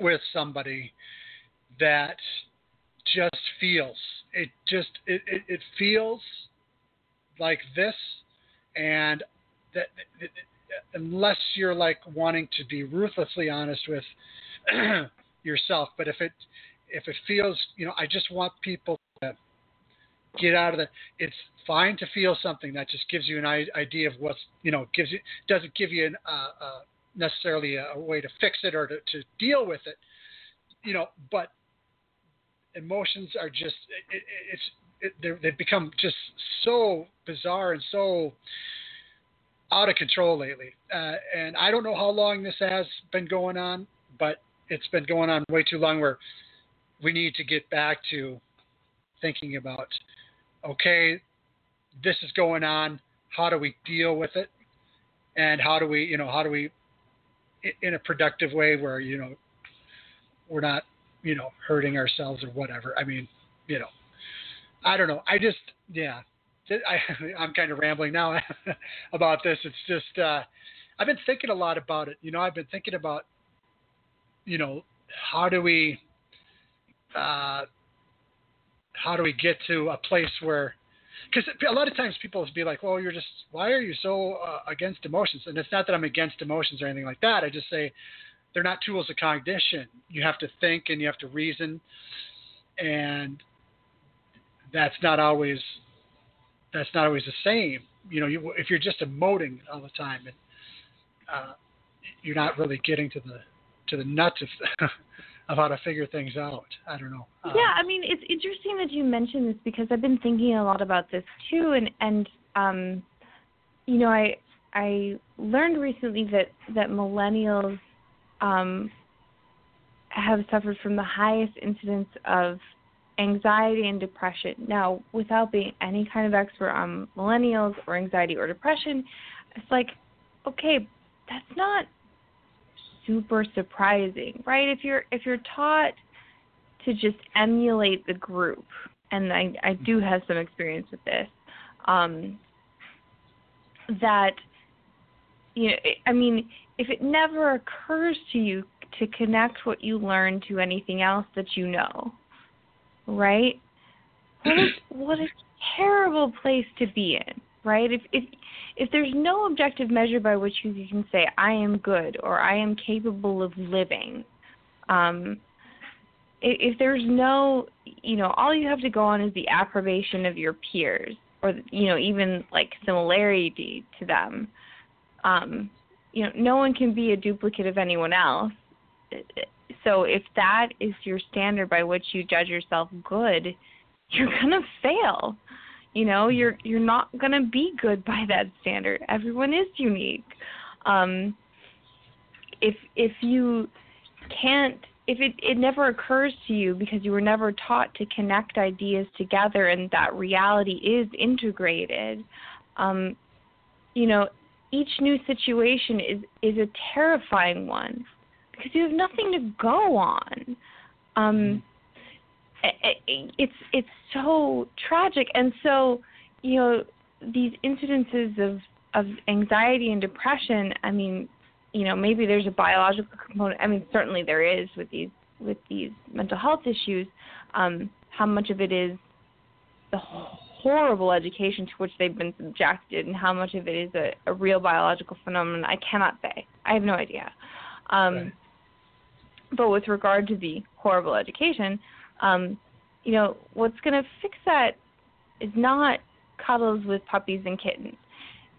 with somebody that just feels. It just it, it, it feels like this, and that, that unless you're like wanting to be ruthlessly honest with *clears throat* yourself, but if it if it feels, you know, I just want people to get out of the. It's fine to feel something that just gives you an idea of what's, you know, gives you doesn't give you an, uh, uh, necessarily a, a, way to fix it or to, to deal with it, you know. But emotions are just it, it's it, they've become just so bizarre and so out of control lately. Uh, and I don't know how long this has been going on, but it's been going on way too long. Where we need to get back to thinking about, okay, this is going on. How do we deal with it? And how do we, you know, how do we, in a productive way where you know we're not, you know, hurting ourselves or whatever. I mean, you know, I don't know. I just, yeah, I, *laughs* I'm kind of rambling now *laughs* about this. It's just, uh, I've been thinking a lot about it. You know, I've been thinking about, you know, how do we, uh, how do we get to a place where, because a lot of times people will be like, well, you're just, why are you so uh, against emotions? And it's not that I'm against emotions or anything like that. I just say they're not tools of cognition. You have to think and you have to reason. And that's not always that's not always the same. You know, you, if you're just emoting all the time, and uh, you're not really getting to the to the nuts of *laughs* of how to figure things out. I don't know. Um, yeah, I mean, it's interesting that you mentioned this because I've been thinking a lot about this too, and and um, you know, I I learned recently that that millennials um, have suffered from the highest incidence of anxiety and depression. Now, without being any kind of expert on millennials or anxiety or depression, it's like, okay, that's not super surprising, right? If you're if you're taught to just emulate the group, and I I do have some experience with this, um, that you know, I mean, if it never occurs to you to connect what you learn to anything else that you know, right? *clears throat* What a, what a terrible place to be in, right? If if if there's no objective measure by which you can say I am good or I am capable of living, um, if, if there's no, you know, all you have to go on is the approbation of your peers or you know even like similarity to them. Um, you know, no one can be a duplicate of anyone else so if that is your standard by which you judge yourself good, you're gonna fail. You know, you're you're not gonna be good by that standard. Everyone is unique. Um, if if you can't if it, it never occurs to you because you were never taught to connect ideas together and that reality is integrated, um, you know, each new situation is is a terrifying one because you have nothing to go on. Um, mm-hmm. it's it's so tragic, and so you know these incidences of of anxiety and depression. I mean, you know, maybe there's a biological component. I mean, certainly there is with these with these mental health issues. Um, how much of it is the horrible education to which they've been subjected, and how much of it is a, a real biological phenomenon, I cannot say. I have no idea. Um, right. But with regard to the horrible education, um, you know, what's going to fix that is not cuddles with puppies and kittens.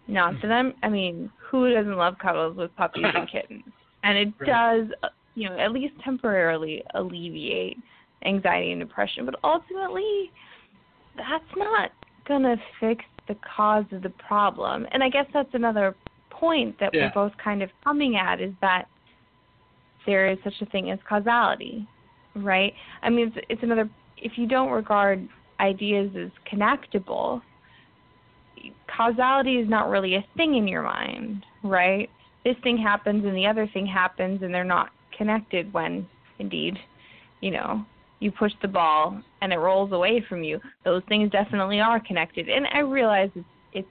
Not that I'm, I mean, who doesn't love cuddles with puppies and *coughs* kittens? And it right. does, uh, you know, at least temporarily alleviate anxiety and depression. But ultimately, that's not going to fix the cause of the problem. And I guess that's another point that yeah. we're both kind of coming at is that there is such a thing as causality, right? I mean, it's, it's another. If you don't regard ideas as connectable, causality is not really a thing in your mind, right? This thing happens and the other thing happens, and they're not connected when, indeed, you know, you push the ball and it rolls away from you. Those things definitely are connected. And I realize it's, it's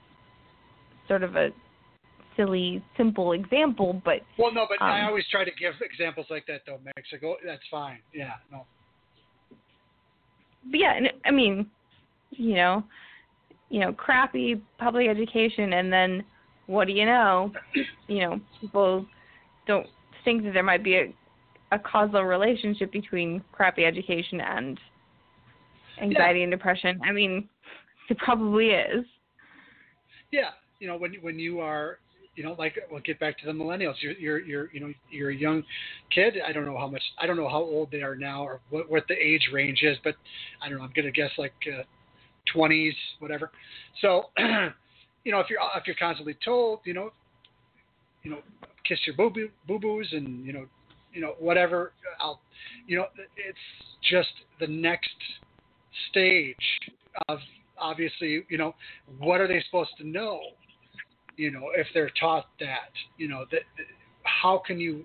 sort of a silly, simple example, but well, no, but um, I always try to give examples like that, though, Mexico. That's fine. Yeah, no. but yeah, and I mean, you know, you know, crappy public education, and then what do you know? You know, people don't think that there might be a, a causal relationship between crappy education and anxiety and depression. I mean, it probably is. Yeah, you know, when when you are, you know, like we'll get back to the millennials. You're you're you're you know you're a young kid. I don't know how much. I don't know how old they are now or what what the age range is, but I don't know. I'm gonna guess like uh, 20s, whatever. So, *clears throat* you know, if you're if you're constantly told, you know, you know, kiss your boo boo boos and you know, you know whatever. I'll, you know, it's just the next stage of obviously, you know, what are they supposed to know? You know, if they're taught that, you know, that how can you?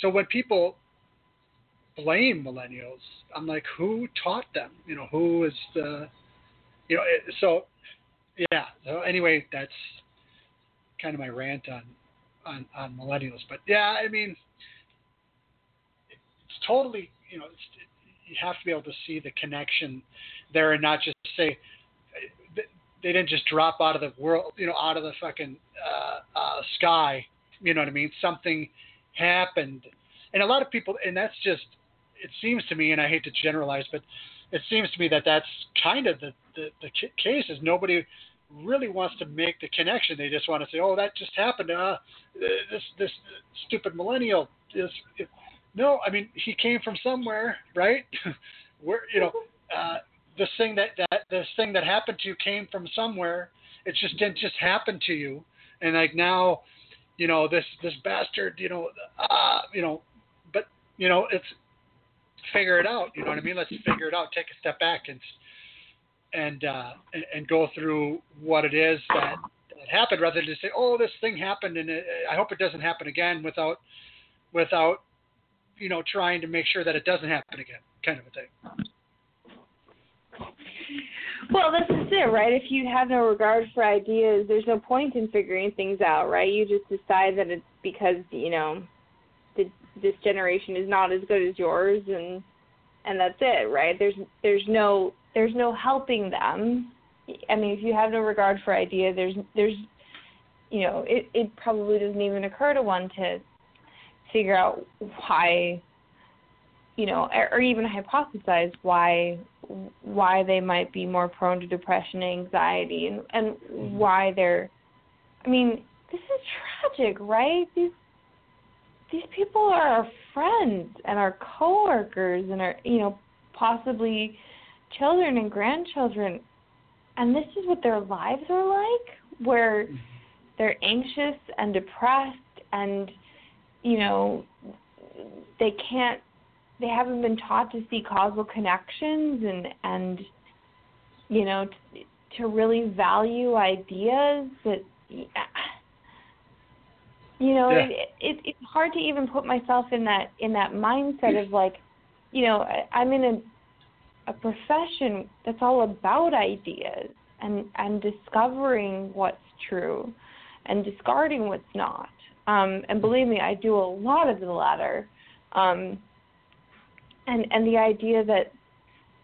So when people blame millennials, I'm like, who taught them? You know, who is the, you know, so yeah. So anyway, that's kind of my rant on on on millennials. But yeah, I mean, it's totally, you know, you have to be able to see the connection there and not just say they didn't just drop out of the world, you know, out of the fucking uh, uh, sky. You know what I mean? Something happened, and a lot of people, and that's just. It seems to me, and I hate to generalize, but it seems to me that that's kind of the the, the case. Is nobody really wants to make the connection. They just want to say, "Oh, that just happened." Uh, this this stupid millennial is. No, I mean he came from somewhere, right? *laughs* Where you know, uh, this thing that, that this thing that happened to you came from somewhere. It just didn't just happen to you. And like now, you know, this this bastard, you know, ah, you know, but you know, it's figure it out. You know what I mean? Let's figure it out. Take a step back and and uh, and, and go through what it is that, that happened, rather than say, "Oh, this thing happened, and it, I hope it doesn't happen again," without without you know trying to make sure that it doesn't happen again, kind of a thing. Well, this is it, right? If you have no regard for ideas, there's no point in figuring things out, right? You just decide that it's because you know, the, this generation is not as good as yours, and and that's it, right? There's there's no there's no helping them. I mean, if you have no regard for idea, there's there's you know, it it probably doesn't even occur to one to figure out why you know, or even hypothesize why why they might be more prone to depression and anxiety and and mm-hmm. why they're I mean, this is tragic, right? These these people are our friends and our coworkers and our you know, possibly children and grandchildren. And this is what their lives are like, where mm-hmm. they're anxious and depressed and you know, they can't they haven't been taught to see causal connections and and you know to, to really value ideas that you know yeah. it, it it's hard to even put myself in that in that mindset of like you know I, i'm in a a profession that's all about ideas and and discovering what's true and discarding what's not um and believe me i do a lot of the latter. Um and and the idea that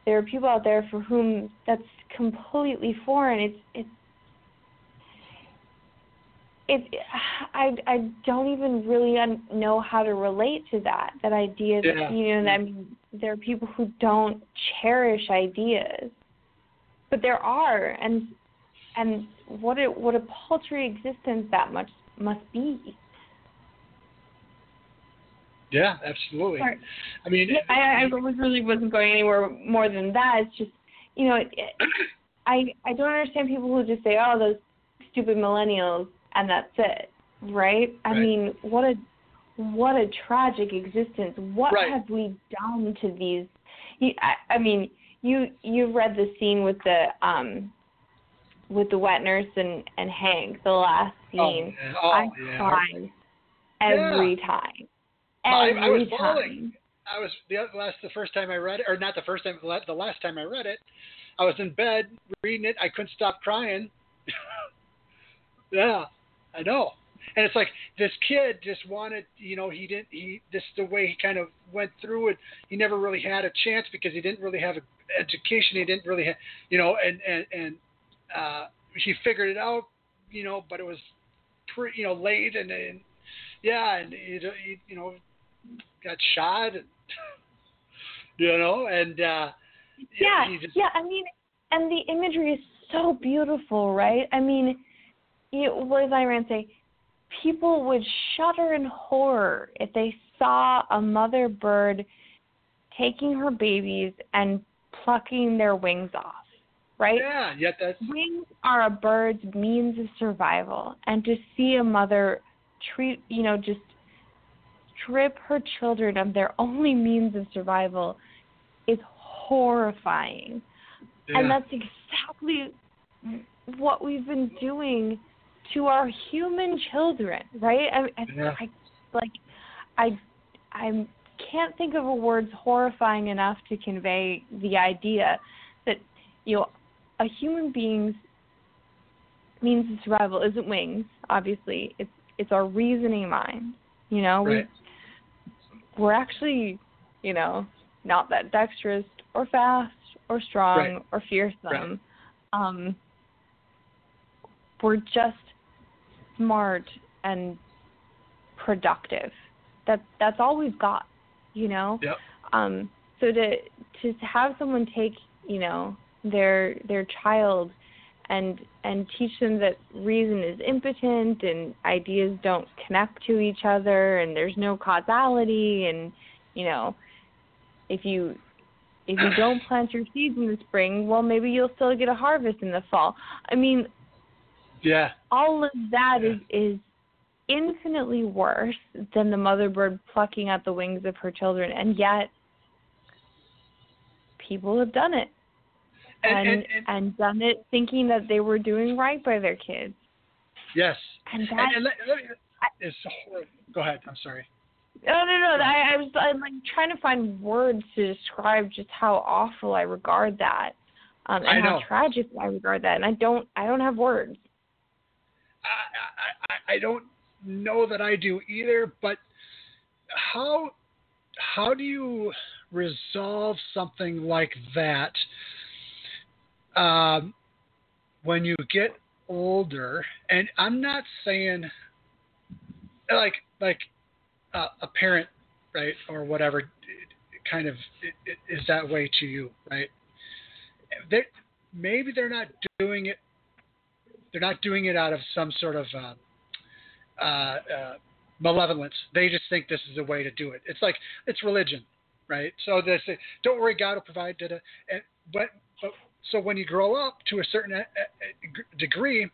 there are people out there for whom that's completely foreign it's it's it i i don't even really know how to relate to that that idea that yeah. you know that I mean, there are people who don't cherish ideas. But there are and and what a what a paltry existence that much must be yeah, absolutely. Sorry. I mean, I, I really wasn't going anywhere more than that. It's just, you know, it, it, *coughs* I I don't understand people who just say, "Oh, those stupid millennials," and that's it, right? I right. mean, what a what a tragic existence. What right. have we done to these? You, I, I mean, you you read the scene with the um with the wet nurse and and Hank, the last oh, scene. Oh, yeah. oh, I yeah. cried every yeah. time. I, Every I was time. bawling. I was the last the first time I read it, or not the first time, the last time I read it. I was in bed reading it. I couldn't stop crying. *laughs* yeah, I know. and it's like this kid just wanted, you know, he didn't, he, this the way he kind of went through it. He never really had a chance because he didn't really have an education. He didn't really have, you know, and, and, and, uh, he figured it out, you know, but it was pretty, you know, late and, and yeah, and you know, got shot and, *laughs* you know, and, uh, yeah, he just, yeah. I mean, and the imagery is so beautiful, right? I mean, you, what does Yaron say? People would shudder in horror if they saw a mother bird taking her babies and plucking their wings off, right? Yeah, yet that's wings are a bird's means of survival, and to see a mother treat, you know, just strip her children of their only means of survival is horrifying. yeah. And that's exactly what we've been doing to our human children, right? I, I, Yeah. I like, I, I can't think of a word horrifying enough to convey the idea that you know a human being's means of survival isn't wings. Obviously, it's it's our reasoning mind. You know, Right. We we're actually, you know, not that dexterous or fast or strong Right. or fearsome. Right. Um, we're just smart and productive. That that's all we've got, you know. Yep. Um, so to to have someone take, you know, their their child and and teach them that reason is impotent and ideas don't connect to each other and there's no causality and you know if you if you don't *clears throat* plant your seeds in the spring well maybe you'll still get a harvest in the fall. I mean yeah, all of that is is infinitely worse than the mother bird plucking at the wings of her children. And yet people have done it and, and *laughs* and, and done it thinking that they were doing right by their kids yes, and that and, let, let me, it's horrible. Go ahead. I'm sorry. no no no I, I was I'm like trying to find words to describe just how awful I regard that um and how tragic I regard that and I don't I don't have words I, I, I don't know that I do either, but how how do you resolve something like that um, when you get older? And I'm not saying like like uh, a parent, right, or whatever, kind of is that way to you, right? They maybe they're not doing it they're not doing it out of some sort of uh, uh, uh, malevolence. They just think this is the way to do it. It's like it's religion, right? So they say, "Don't worry, God will provide." Da-da. And but, but so when you grow up to a certain uh, uh, degree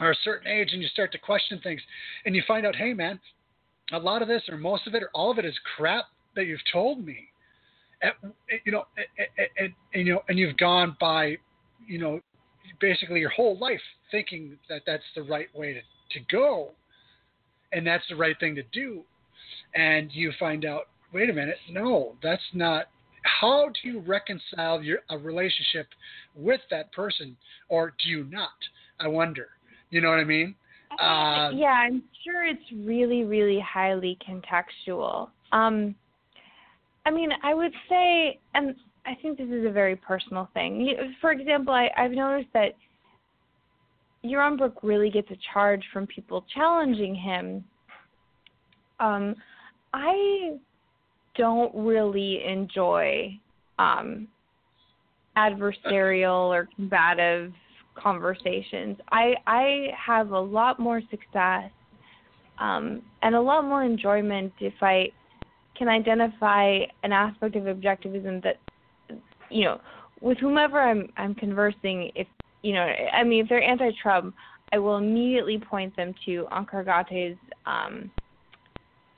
or a certain age, and you start to question things, and you find out, "Hey, man, a lot of this, or most of it, or all of it, is crap that you've told me." And, you know, and, and, and you know, and you've gone by, you know, basically your whole life thinking that that's the right way to, to go and that's the right thing to do and you find out wait a minute no that's not how do you reconcile your a relationship with that person or do you not i wonder you know what i mean uh, yeah I'm sure it's really really highly contextual um I mean I would say and I think this is a very personal thing. For example, I, I've noticed that Yaron Brook really gets a charge from people challenging him. Um, I don't really enjoy um, adversarial or combative conversations. I I have a lot more success um, and a lot more enjoyment if I can identify an aspect of objectivism that you know with whomever I'm I'm conversing if you know I mean if they're anti-Trump I will immediately point them to Onkar Ghate's um,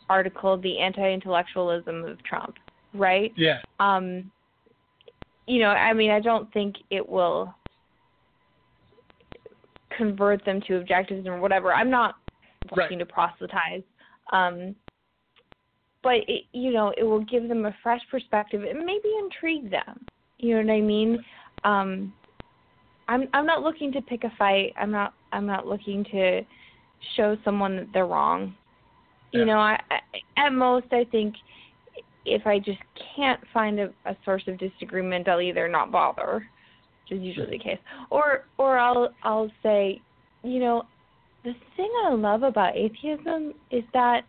article The Anti-Intellectualism of Trump right? Yeah. Um you know I mean I don't think it will convert them to objectivism or whatever. I'm not looking to proselytize um but it, you know it will give them a fresh perspective and maybe intrigue them. You know what i mean? Um i'm i'm not looking to pick a fight. I'm not i'm not looking to show someone that they're wrong. You Yeah. know, I, I at most I think if I just can't find a, a source of disagreement, I'll either not bother, which is usually the case, or or I'll I'll say, you know, the thing I love about atheism is that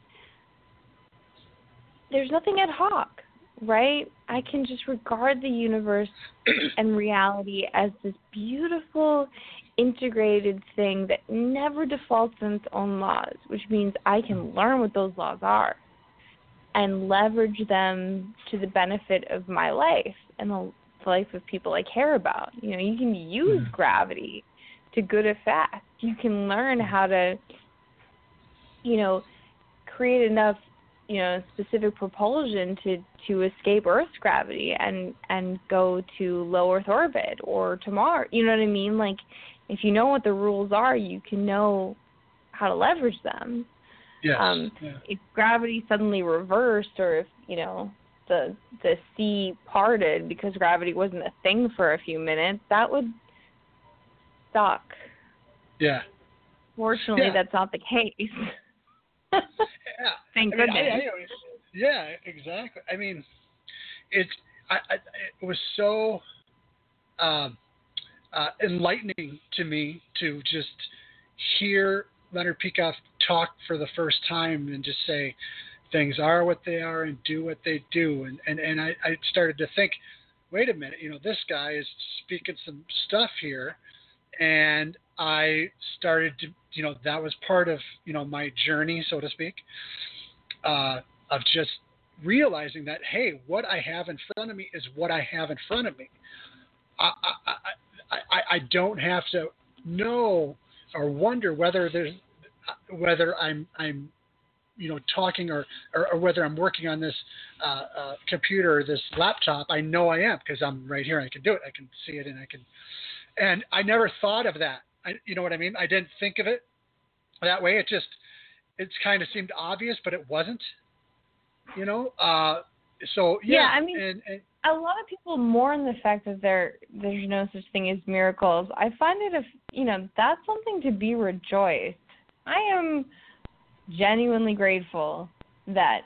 there's nothing ad hoc, right? I can just regard the universe *clears throat* and reality as this beautiful integrated thing that never defaults on its own laws, which means I can learn what those laws are and leverage them to the benefit of my life and the life of people I care about. You know, you can use hmm. gravity to good effect. You can learn hmm. how to, you know, create enough, you know, specific propulsion to to escape Earth's gravity and and go to low Earth orbit or to Mars. You know what I mean? Like, if you know what the rules are, you can know how to leverage them. Yes. Um, yeah. if gravity suddenly reversed or if you know the the sea parted because gravity wasn't a thing for a few minutes that would suck Yeah. fortunately Yeah. that's not the case Yeah. *laughs* thank I mean, goodness I- I- yeah, exactly. I mean, it's I, I, it was so um, uh, enlightening to me to just hear Leonard Peikoff talk for the first time and just say things are what they are and do what they do. And and and I, I started to think, wait a minute, you know, this guy is speaking some stuff here, and I started to, you know, that was part of you know my journey, so to speak. Uh, of just realizing that hey, what I have in front of me is what I have in front of me. I I I, I, don't have to know or wonder whether there's whether I'm I'm you know talking or, or, or whether I'm working on this uh, uh, computer or this laptop. I know I am because I'm right here. I can do it. I can see it and I can. And I never thought of that. I, you know what I mean? I didn't think of it that way. It just it's kind of seemed obvious, but it wasn't. You know. Uh, so yeah. Yeah, I mean- and, and a lot of people mourn the fact that there there's no such thing as miracles. I find it if you know that's something to be rejoiced. I am genuinely grateful that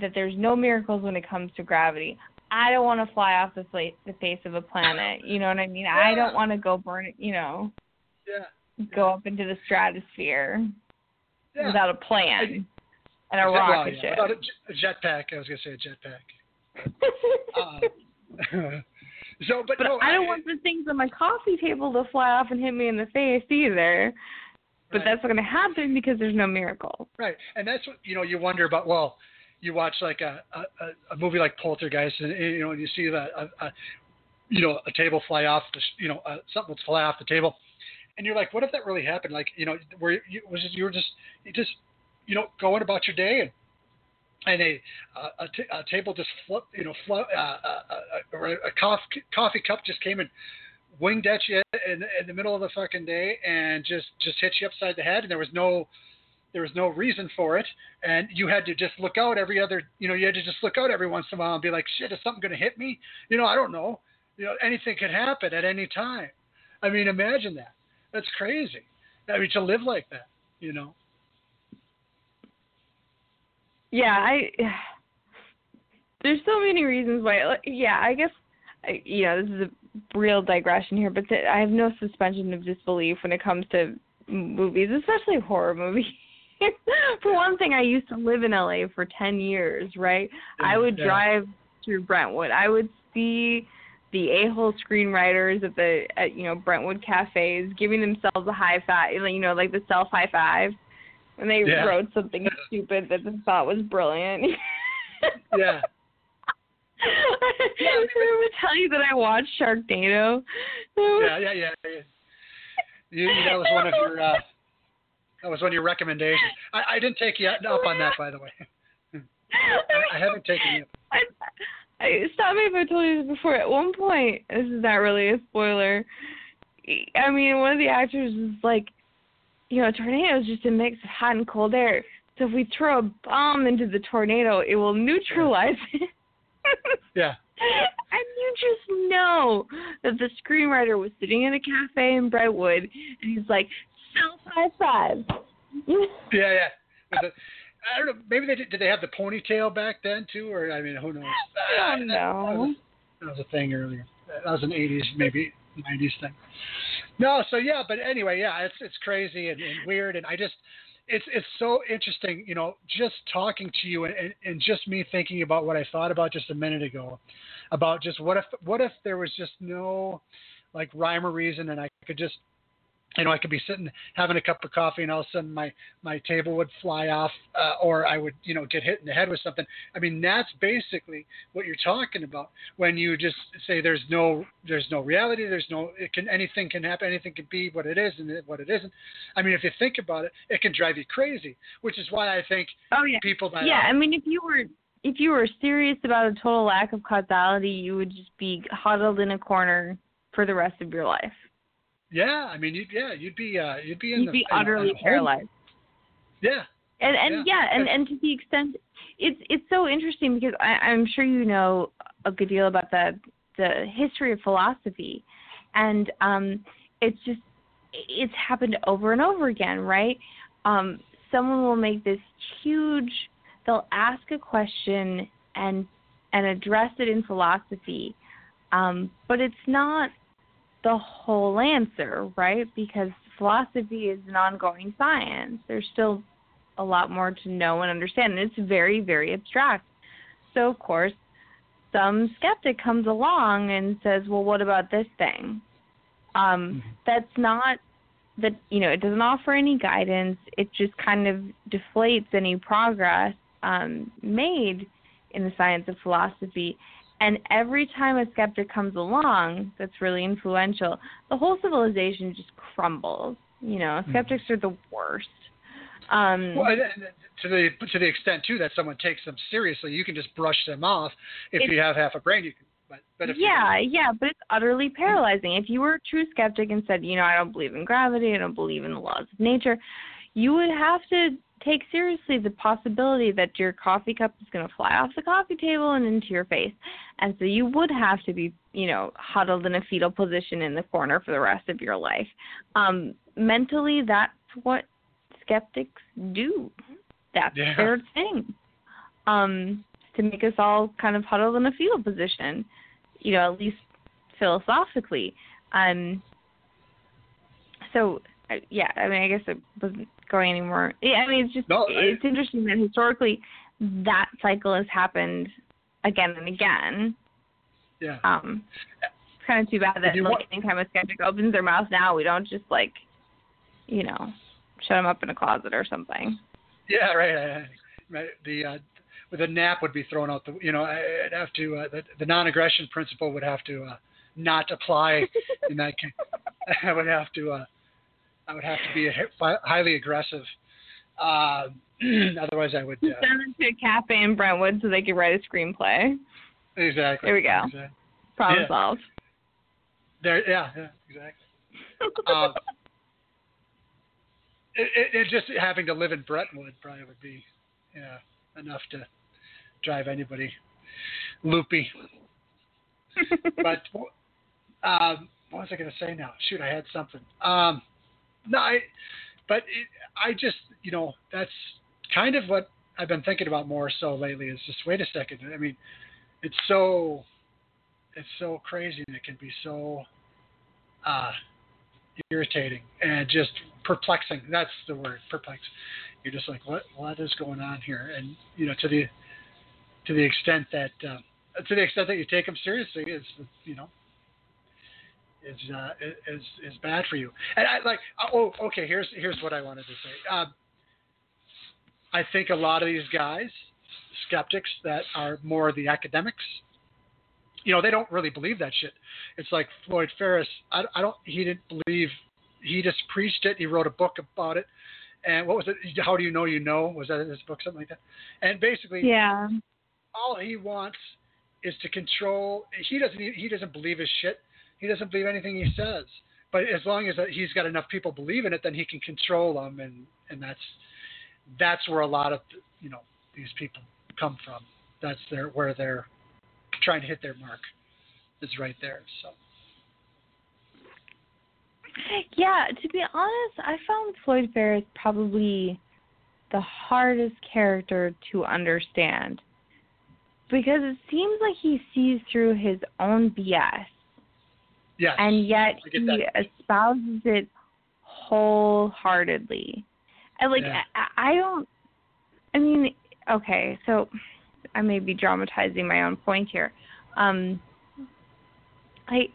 that there's no miracles when it comes to gravity. I don't want to fly off the, fla- the face of a planet. You know what I mean? I don't want to go burn. You know, yeah. go up into the stratosphere Yeah. without a plan and a Well, rocket yeah, ship. without a, j- a jetpack. I was gonna say a jetpack. Uh, *laughs* so, but, But no, I don't want the things on my coffee table to fly off and hit me in the face either. But Right. that's not going to happen because there's no miracle. Right, and that's what you know. You wonder about. Well, you watch like a a, a movie like Poltergeist, and you know, and you see that a, a you know a table fly off the you know uh, something will fly off the table, and you're like, what if that really happened? Like you know, where you was it, you were just you just you know going about your day and and a a, a, t- a table just flip you know flo- uh, uh, uh, or a coffee coffee cup just came and winged at you in, in the middle of the fucking day and just just hit you upside the head and there was no there was no reason for it. And you had to just look out every other you know you had to just look out every once in a while and be like shit is something going to hit me? You know i don't know. You know anything could happen at any time. I mean imagine that. That's crazy. I mean to live like that you know Yeah, I. *sighs* There's so many reasons why. Yeah, I guess. I- You know, this is a real digression here, but th- I have no suspension of disbelief when it comes to movies, especially horror movies. *laughs* for one thing, I used to live in LA for 10 years, right? I would drive through Brentwood. I would see the a-hole screenwriters at the at you know Brentwood cafes giving themselves a high five, you know, like the self high five when they Yeah. wrote something stupid that they thought was brilliant. *laughs* yeah I remember telling you that I watched Sharknado. yeah yeah yeah, yeah. You, that was one of your uh, that was one of your recommendations i, I didn't take you up on that by the way *laughs* I, I haven't taken you I, I stop me if I told you this before. At one point, this is not really a spoiler. I mean, one of the actors was like, you know, a tornado is just a mix of hot and cold air. So if we throw a bomb into the tornado, it will neutralize it. *laughs* yeah and you just know that the screenwriter was sitting in a cafe in Brentwood, and he's like, self high five, *laughs* Yeah, yeah. I don't know. Maybe they did. Did they have the ponytail back then too, or I mean, who knows? I don't That, that, know. was, that was a thing earlier. That was an '80s, maybe '90s thing. No, so yeah, but anyway, yeah, it's it's crazy and, and weird, and I just. It's it's so interesting, you know, just talking to you and, and, and just me thinking about what I thought about just a minute ago, about just what if what if there was just no like rhyme or reason and I could just you know, I could be sitting having a cup of coffee, and all of a sudden my my table would fly off, uh, or I would you know get hit in the head with something. I mean, that's basically what you're talking about when you just say there's no there's no reality, there's no it can anything can happen, anything can be what it is and what it isn't. I mean, if you think about it, it can drive you crazy, which is why I think Oh yeah. people that Yeah, are- I mean, if you were if you were serious about a total lack of causality, you would just be huddled in a corner for the rest of your life. Yeah, I mean, you'd, yeah, you'd be uh, you'd be in You'd the be in a- in utterly paralyzed. Yeah, And and Yeah. yeah, and and to the extent it's it's so interesting because I, I'm sure you know a good deal about the the history of philosophy, and um, it's just it's happened over and over again, right? Um, someone will make this huge. They'll ask a question and and address it in philosophy, um, but it's not the whole answer, right? Because philosophy is an ongoing science. There's still a lot more to know and understand, and it's very, very abstract. So, of course, some skeptic comes along and says, "Well, what about this thing?" Um, That's not that you know. It doesn't offer any guidance. It just kind of deflates any progress um, made in the science of philosophy. And every time a skeptic comes along that's really influential, the whole civilization just crumbles. You know, skeptics are the worst. Um, Well, to the to the extent too that someone takes them seriously, you can just brush them off. If you have half a brain, you can. But but yeah, yeah, but it's utterly paralyzing. If you were a true skeptic and said, you know, I don't believe in gravity, I don't believe in the laws of nature, you would have to take seriously the possibility that your coffee cup is going to fly off the coffee table and into your face. And so you would have to be, you know, huddled in a fetal position in the corner for the rest of your life. Um, mentally, that's what skeptics do. That's Yeah. their thing. Um, to make us all kind of huddled in a fetal position, you know, at least philosophically. Um, so, yeah, I mean, I guess it wasn't going anymore. Yeah, I mean, it's just No, I- it's interesting that historically that cycle has happened again and again. yeah. Um, it's kind of too bad that like want- anytime a skeptic opens their mouth now, we don't just like, you know, shut them up in a closet or something. Yeah, right. Right. The uh, the NAP would be thrown out the. You know, I'd have to. Uh, the, the non-aggression principle would have to uh, not apply *laughs* in that case. *laughs* I would have to. Uh, I would have to be a, highly aggressive. Uh, *clears throat* otherwise, I would. Send Uh, them to a cafe in Brentwood so they could write a screenplay. exactly. There we go. Exactly. Problem Yeah. solved. There. Yeah. Yeah. Exactly. *laughs* Um, it, it, it just having to live in Brentwood probably would be, yeah, enough to drive anybody loopy. *laughs* but um, what was I going to say now? Shoot, I had something. Um, no, I, but it, I just, you know, that's kind of what I've been thinking about more so lately. Is just wait a second. I mean, it's so, it's so crazy, and it can be so uh, irritating and just perplexing. That's the word, perplex. You're just like, what, what is going on here? And you know, to the, to the extent that, uh, to the extent that you take them seriously, is you know, is uh, is is bad for you. And I like, oh, okay. Here's here's what I wanted to say. Um, I think a lot of these guys, skeptics that are more the academics, you know, they don't really believe that shit. It's like Floyd Ferris. I, I don't. He didn't believe. He just preached it. He wrote a book about it. And what was it? How do you know you know? Was that in his book, something like that? And basically, Yeah. all he wants is to control. He doesn't. He doesn't believe his shit. He doesn't believe anything he says. But as long as he's got enough people believe in it, then he can control them, and and that's that's where a lot of you know these people come from. That's their where they're trying to hit their mark. Is right there. So Yeah, to be honest, I found Floyd Ferris probably the hardest character to understand because it seems like he sees through his own BS. Yes. And yet he that. espouses it wholeheartedly. And like Yeah. I, I don't I mean, okay, so I may be dramatizing my own point here. Um I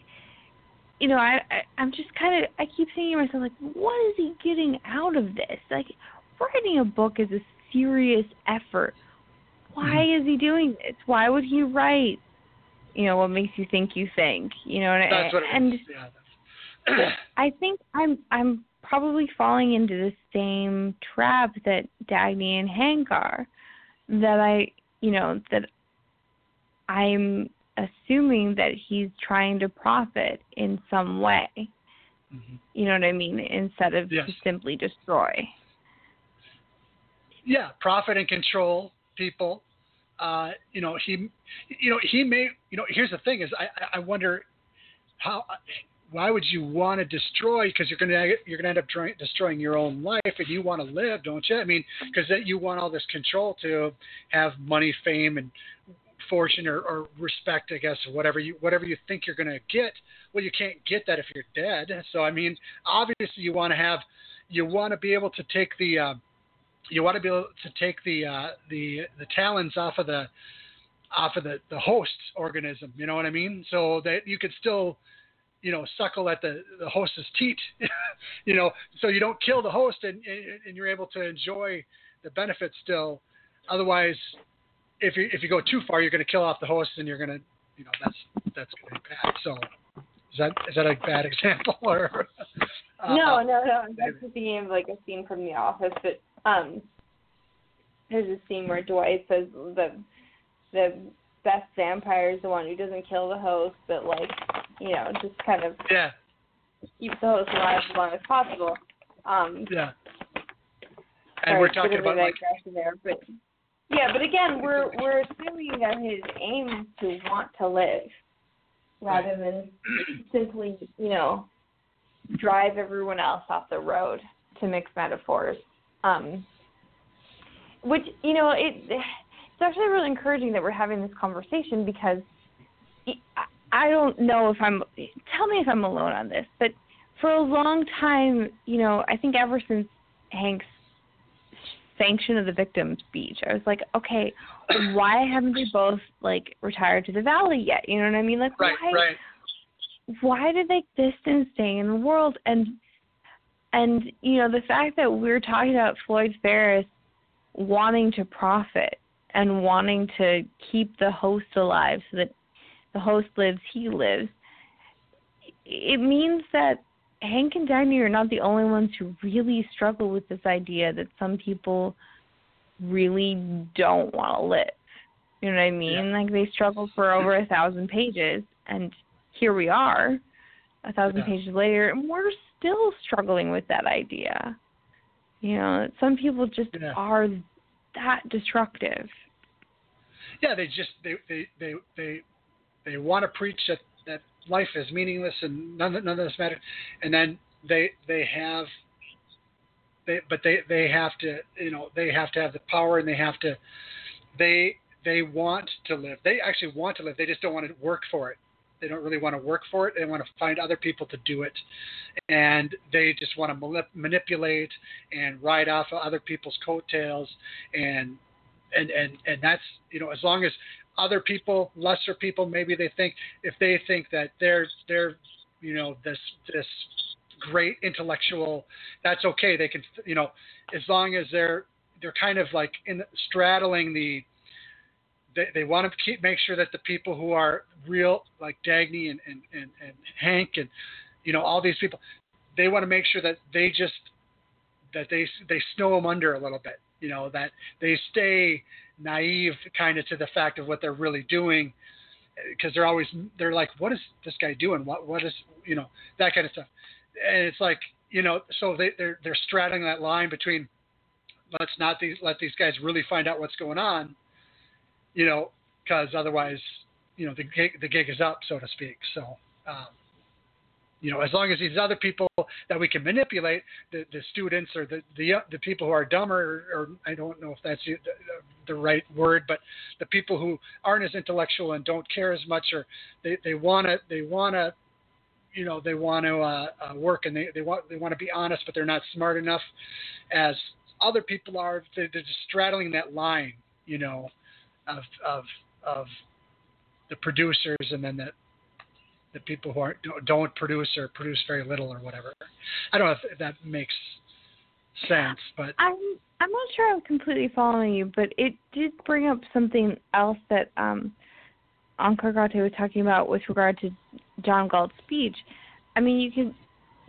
you know, I, I I'm just kind of I keep thinking to myself like what is he getting out of this? Like writing a book is a serious effort. Why Mm-hmm. is he doing this? Why would he write? You know, what makes you think you think? You know, and That's what it and. Yeah. *clears throat* I think I'm I'm probably falling into the same trap that Dagny and Hank are. That I you know, that I'm assuming that he's trying to profit in some way. Mhm. You know what I mean? Instead of Yes. to simply destroy. yeah, profit and control people. Uh, you know, he, you know, he may, you know, here's the thing is I, I wonder how, why would you want to destroy? Because you're going to, you're going to end up dro- destroying your own life and you want to live, don't you? I mean, because that you want all this control to have money, fame, and fortune or, or respect, I guess, or whatever you, whatever you think you're going to get. Well, you can't get that if you're dead. So, I mean, obviously you want to have, you want to be able to take the, uh, you want to be able to take the uh, the the talons off of the off of the the host organism. You know what I mean? So that you could still, you know, suckle at the the host's teat. *laughs* you know, so you don't kill the host and and- and you're able to enjoy the benefits still. Otherwise, if you if you go too far, you're going to kill off the host and you're going to, you know, that's that's going to be bad. So. Is that is that a bad *laughs* example or? uh, no, no, no. I'm just thinking of like a scene from The Office, but um, there's a scene where Dwight says the the best vampire is the one who doesn't kill the host, but like you know just kind of Yeah, keeps the host alive as long as possible. Um, yeah. And sorry, we're talking about like there, but yeah, but again, we're we're assuming that his aim is to want to live, rather than simply you know drive everyone else off the road to mix metaphors. Um, which you know it it's actually really encouraging that we're having this conversation because I- don't know if I'm tell me if I'm alone on this, but for a long time, you know, I think ever since Hank's sanction of the victim speech, I was like, okay, why haven't they both like retired to the valley yet? You know what I mean? Like right, why right. why did they exist and stay in the world and and you know the fact that we're talking about Floyd Ferris wanting to profit and wanting to keep the host alive so that the host lives he lives it means that Hank and Dagny are not the only ones who really struggle with this idea that some people really don't want to live. You know what I mean? Like they struggled for over a thousand pages, and here we are, a thousand Yeah. pages later, and we're still struggling with that idea. You know, some people just Yeah. are that destructive. yeah, they just they they they they, they want to preach that that life is meaningless and none of- none of this matters, and then they they have they but they they have to you know they have to have the power and they have to they they want to live. They actually want to live. They just don't want to work for it. They don't really want to work for it. They want to find other people to do it, and they just want to manip- manipulate and ride off of other people's coattails, and and and and that's you know as long as other people, lesser people, maybe they think if they think that they're they're you know this this great intellectual, that's okay. They can you know as long as they're they're kind of like in straddling the they, they want to keep make sure that the people who are real like Dagny and, and, and, and Hank and you know all these people they want to make sure that they just that they they snow them under a little bit you know that they stay naive kind of to the fact of what they're really doing because they're always they're like what is this guy doing? What what is you know that kind of stuff. And it's like you know so they they're they're straddling that line between let's not these let these guys really find out what's going on you know because otherwise you know the gig the gig is up so to speak so um, you know, as long as these other people that we can manipulate, the, the students or the, the the people who are dumber, or, or I don't know if that's the, the right word, but the people who aren't as intellectual and don't care as much, or they they want to they want to you know they want to uh, uh, work and they, they want they want to be honest, but they're not smart enough as other people are. They're, they're just straddling that line, you know, of of of the producers and then the the people who aren't don't produce or produce very little or whatever. I don't know if, that makes sense, but I'm I'm not sure I'm completely following you, but it did bring up something else that um Onkar Ghate was talking about with regard to John Galt's speech. I mean, you can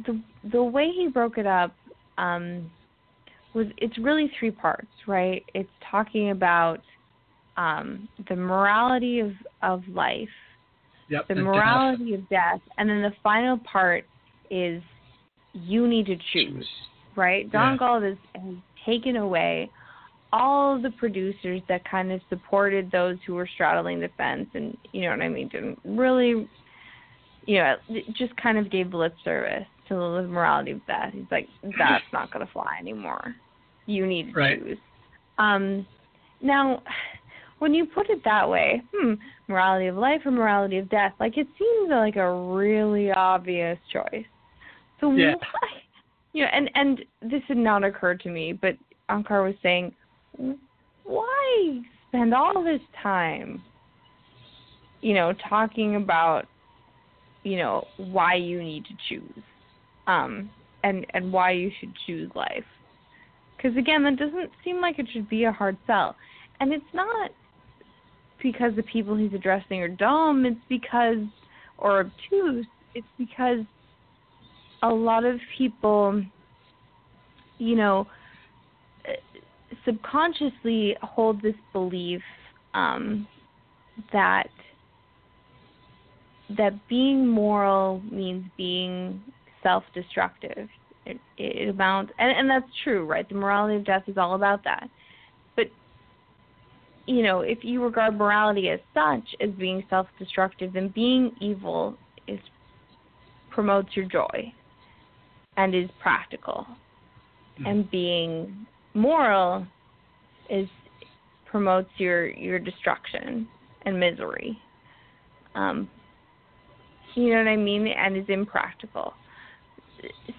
the the way he broke it up um was it's really three parts, right? It's talking about um the morality of of life yep, the morality death. of death, and then the final part is you need to choose, right? Don Yeah. Has, has taken away all the producers that kind of supported those who were straddling the fence, and you know what I mean, didn't really, you know, just kind of gave lip service to the morality of death. He's like, *clears throat* that's not going to fly anymore. You need to Right. choose. Um, now, when you put it that way, hmm, morality of life or morality of death, like it seems like a really obvious choice. So Yeah. why, you know, and and this had not occurred to me, but Onkar was saying, why spend all this time, you know, talking about, you know, why you need to choose, um, and and why you should choose life. Because again, that doesn't seem like it should be a hard sell, and it's not because the people he's addressing are dumb. It's because or obtuse. It's because a lot of people, you know, uh, subconsciously hold this belief um, that that being moral means being self-destructive. It, it amounts, and, and that's true, right? The morality of death is all about that. You know, if you regard morality as such as being self-destructive, then being evil is promotes your joy and is practical, and being moral is promotes your your destruction and misery. Um, you know what I mean, and is impractical.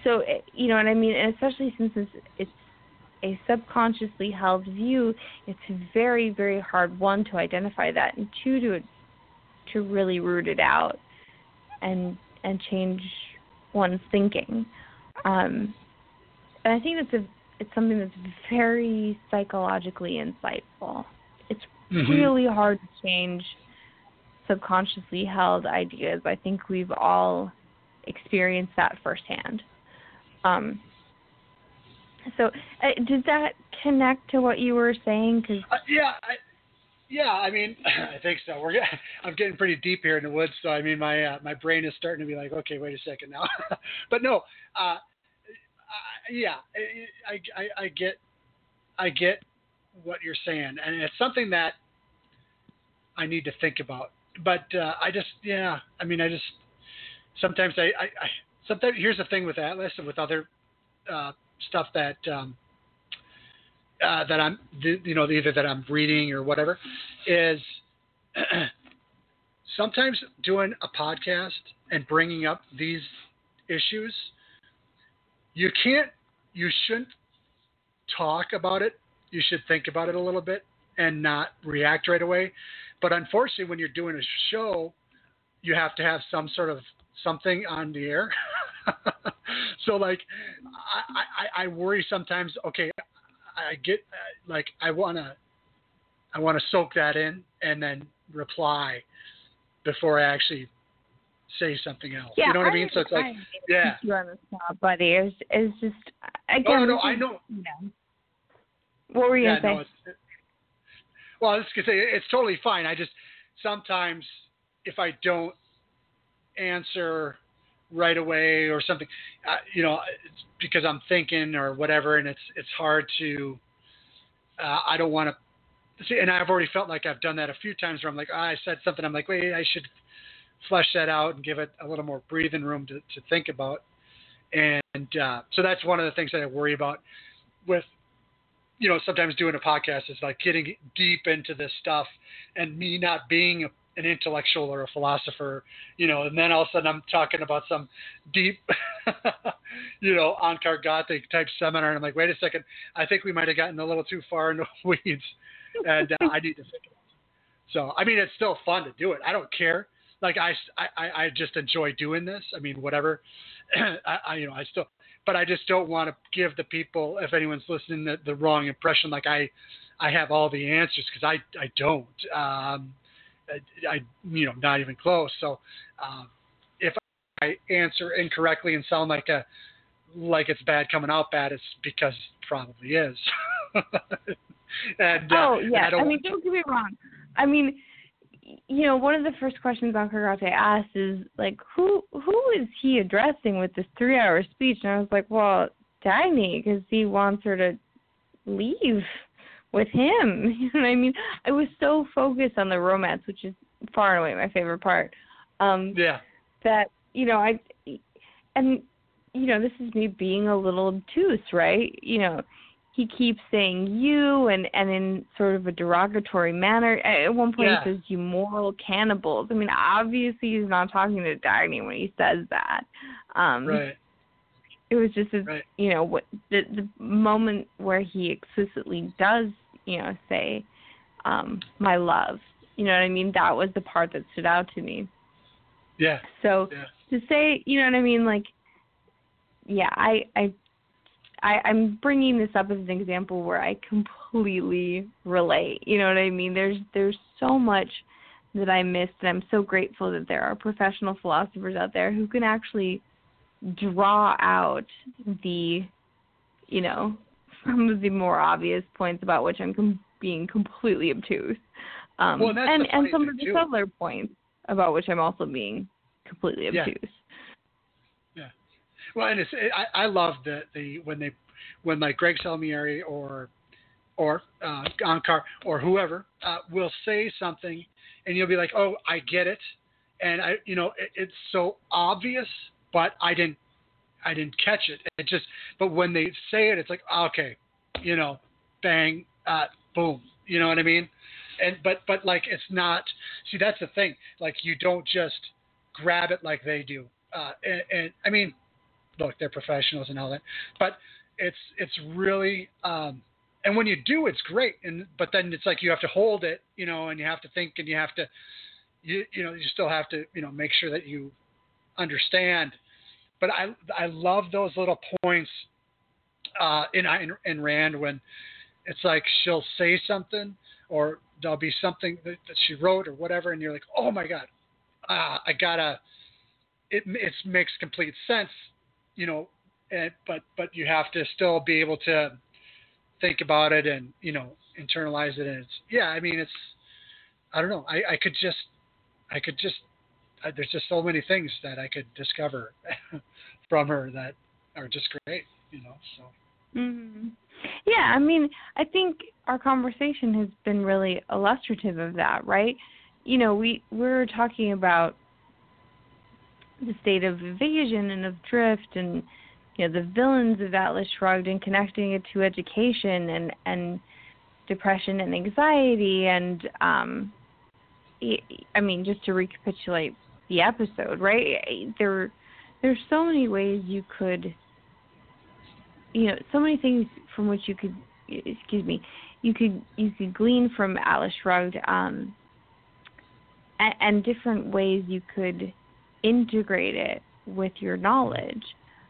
So you know what I mean, and especially since it's, it's a subconsciously held view, it's very very hard one to identify that, and two to to really root it out and and change one's thinking. Um, and I think that's a it's something that's very psychologically insightful. It's Mhm. really hard to change subconsciously held ideas. I think we've all experienced that firsthand. Um, so, uh, does that connect to what you were saying? Because Uh, yeah, I, yeah. I mean, *clears throat* I think so. We're *laughs* I'm getting pretty deep here in the woods, so I mean, my uh, my brain is starting to be like, okay, wait a second now. *laughs* but no, uh, uh, yeah, I, I I get I get what you're saying, and it's something that I need to think about. But uh, I just, yeah, I mean, I just sometimes I, I, I sometimes here's the thing with Atlas and with other uh, stuff that um, uh, that I'm, you know, either that I'm reading or whatever, is *clears throat* sometimes doing a podcast and bringing up these issues, you can't, you shouldn't talk about it. You should think about it a little bit and not react right away. But unfortunately, when you're doing a show, you have to have some sort of something on the air. *laughs* *laughs* so like, I, I, I worry sometimes. Okay, I get uh, like I wanna I wanna soak that in and then reply before I actually say something else. yeah, you know what I mean? So it's like, I- yeah. you on the spot, buddy. It's, it's just again. Oh, no, this I know. You know. What were you yeah, gonna no, well, I was gonna say it's totally fine. I just sometimes if I don't answer right away or something, uh, you know, because I'm thinking or whatever, and it's it's hard to. Uh, I don't want to see, and I've already felt like I've done that a few times where I'm like, ah, I said something, I'm like, wait, I should flesh that out and give it a little more breathing room to, to think about. And uh, so that's one of the things that I worry about with, you know, sometimes doing a podcast is like getting deep into this stuff and me not being a, an intellectual or a philosopher, you know, and then all of a sudden I'm talking about some deep, *laughs* you know, Onkar Ghate type seminar. And I'm like, wait a second, I think we might have gotten a little too far into *laughs* weeds and uh, I need to fix it. So, I mean, it's still fun to do it. I don't care. Like I, I, I just enjoy doing this. I mean, whatever. *clears throat* I, I, you know, I still, but I just don't want to give the people, if anyone's listening, the, the wrong impression. Like I, I have all the answers because I, I don't. Um, I, you know, not even close. So, um, if I answer incorrectly and sound like a, like it's bad coming out bad, it's because it probably is. *laughs* and, uh, oh yeah, I, I, mean, don't get me wrong. I mean, you know, one of the first questions Onkar Ghate asked is like, who who is he addressing with this three-hour speech? And I was like, well, Dagny, because he wants her to leave with him. *laughs* You know what I mean? I was so focused on the romance, which is far and away my favorite part. Um, yeah. That you know, I and you know, this is me being a little obtuse, right? You know, he keeps saying you and and in sort of a derogatory manner. At one point yeah. he says you moral cannibals. I mean, obviously he's not talking to Dagny when he says that. Um right. It was just a, right. you know what the the moment where he explicitly does you know say um my love. You know what I mean? That was the part that stood out to me. Yeah. So yeah. to say, you know what I mean, like yeah, I I I, I'm bringing this up as an example where I completely relate. You know what I mean? There's there's so much that I missed, and I'm so grateful that there are professional philosophers out there who can actually draw out the, you know, some of the more obvious points about which I'm com- being completely obtuse, um, well, and and and some of the subtler points about which I'm also being completely obtuse. Yeah. Yeah. Well, and it's it, I I love the the when they when like Greg Salmieri or or uh, Onkar or whoever uh, will say something, and you'll be like, "Oh, I get it," and I, you know, it, it's so obvious, but I didn't, I didn't catch it. It just, but when they say it, it's like, okay, you know, bang, uh, boom, you know what I mean? And but but like it's not. See, that's the thing. Like you don't just grab it like they do. Uh, and, and I mean, look, they're professionals and all that, but it's it's really um, and when you do, it's great. And but then it's like you have to hold it, you know, and you have to think, and you have to, you you know, you still have to, you know, make sure that you understand. But I I love those little points uh, in in, in Rand when it's like she'll say something or there'll be something that, that she wrote or whatever, and you're like, oh my god, uh, I gotta. It it makes complete sense, you know, and, but but you have to still be able to think about it and you know internalize it and it's yeah i mean it's i don't know i i could just i could just I, there's just so many things that i could discover *laughs* from her that are just great you know so mm-hmm. yeah i mean i think our conversation has been really illustrative of that right you know we we're talking about the state of evasion and of drift and you know the villains of Atlas Shrugged and connecting it to education and and depression and anxiety and um I mean just to recapitulate the episode right there there's so many ways you could you know so many things from which you could excuse me you could you could glean from Atlas Shrugged um and, and different ways you could integrate it with your knowledge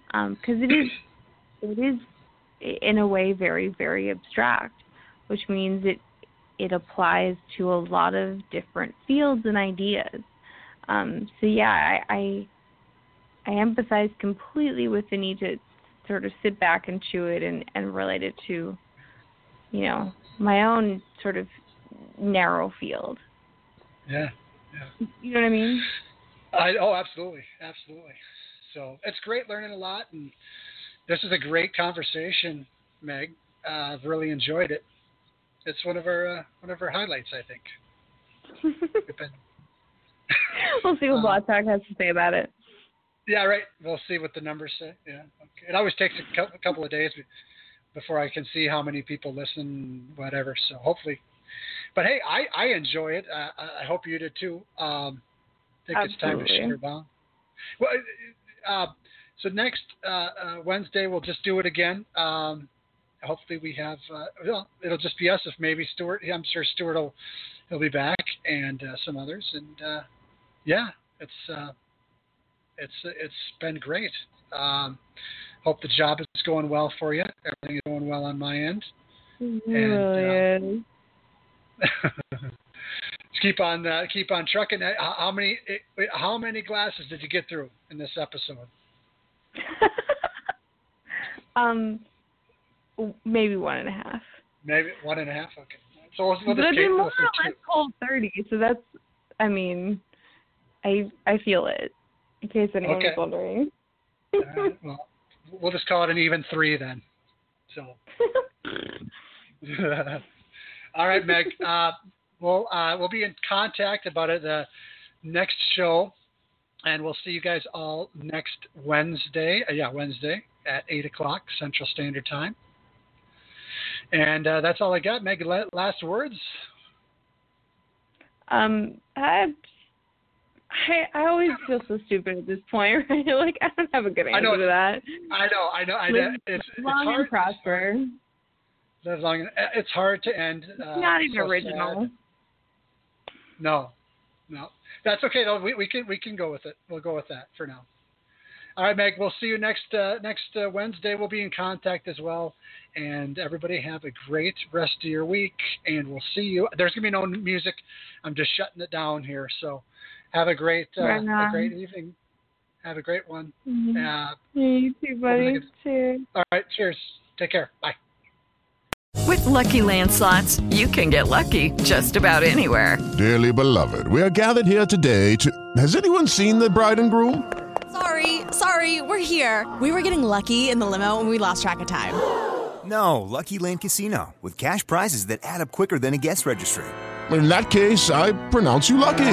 because um, it is it is in a way very very abstract, which means it it applies to a lot of different fields and ideas. Um, so yeah, I, I I empathize completely with the need to sort of sit back and chew it and, and relate it to, you know, my own sort of narrow field. Yeah. Yeah. You know what I mean? I oh absolutely, absolutely. So it's great learning a lot, and this is a great conversation, Meg. Uh, I've really enjoyed it. It's one of our uh, one of our highlights, I think. *laughs* *laughs* we'll see what Uh, Blog Talk has to say about it. Yeah, right. We'll see what the numbers say. Yeah. Okay. It always takes a cou- a couple of days before I can see how many people listen, whatever. So hopefully, but hey, I I enjoy it. Uh, I I hope you did too. Um, I think it's time to Absolutely. shut her down. Well, uh, so next uh, uh, Wednesday we'll just do it again. Um, hopefully we have. Uh, well, it'll just be us. If maybe Stuart, I'm sure Stuart will he'll be back and uh, some others. And uh, yeah, it's uh, it's it's been great. Um, hope the job is going well for you. Everything is going well on my end. And, really *laughs* keep on uh, keep on trucking. Uh, How many eh, how many glasses did you get through in this episode? *laughs* um, maybe one and a half. Maybe one and a half. Okay. So we'll, we'll just keep, more we'll or less cold thirty. So that's, I mean, I I feel it. In case anyone Okay. was wondering. Right, well, we'll just call it an even three then. So. *laughs* All right, Meg. Uh, we'll uh, we'll be in contact about it the next show, and we'll see you guys all next Wednesday. Uh, yeah, Wednesday at eight o'clock Central Standard Time. And uh, that's all I got. Meg, last words. Um, I, I I always feel so stupid at this point, *laughs* right? Like I don't have a good answer I know. to that. I know, I know, I know. It's, it's long hard. and prosper. Live long. It's hard to end. Uh, Not even so sad. original. No, no, that's okay though. We, we can we can go with it. We'll go with that for now. All right, Meg. We'll see you next uh, next uh, Wednesday. We'll be in contact as well. And everybody have a great rest of your week. And we'll see you. There's gonna be no music. I'm just shutting it down here. So have a great uh, Right a great evening. Have a great one. Mhm. Uh, You too, buddy. Cheers. all right. Cheers. Take care. Bye. With Lucky Land slots, you can get lucky just about anywhere. Dearly beloved, we are gathered here today to. Has anyone seen the bride and groom? Sorry, sorry, we're here. We were getting lucky in the limo and we lost track of time. No, Lucky Land Casino, with cash prizes that add up quicker than a guest registry. In that case, I pronounce you lucky.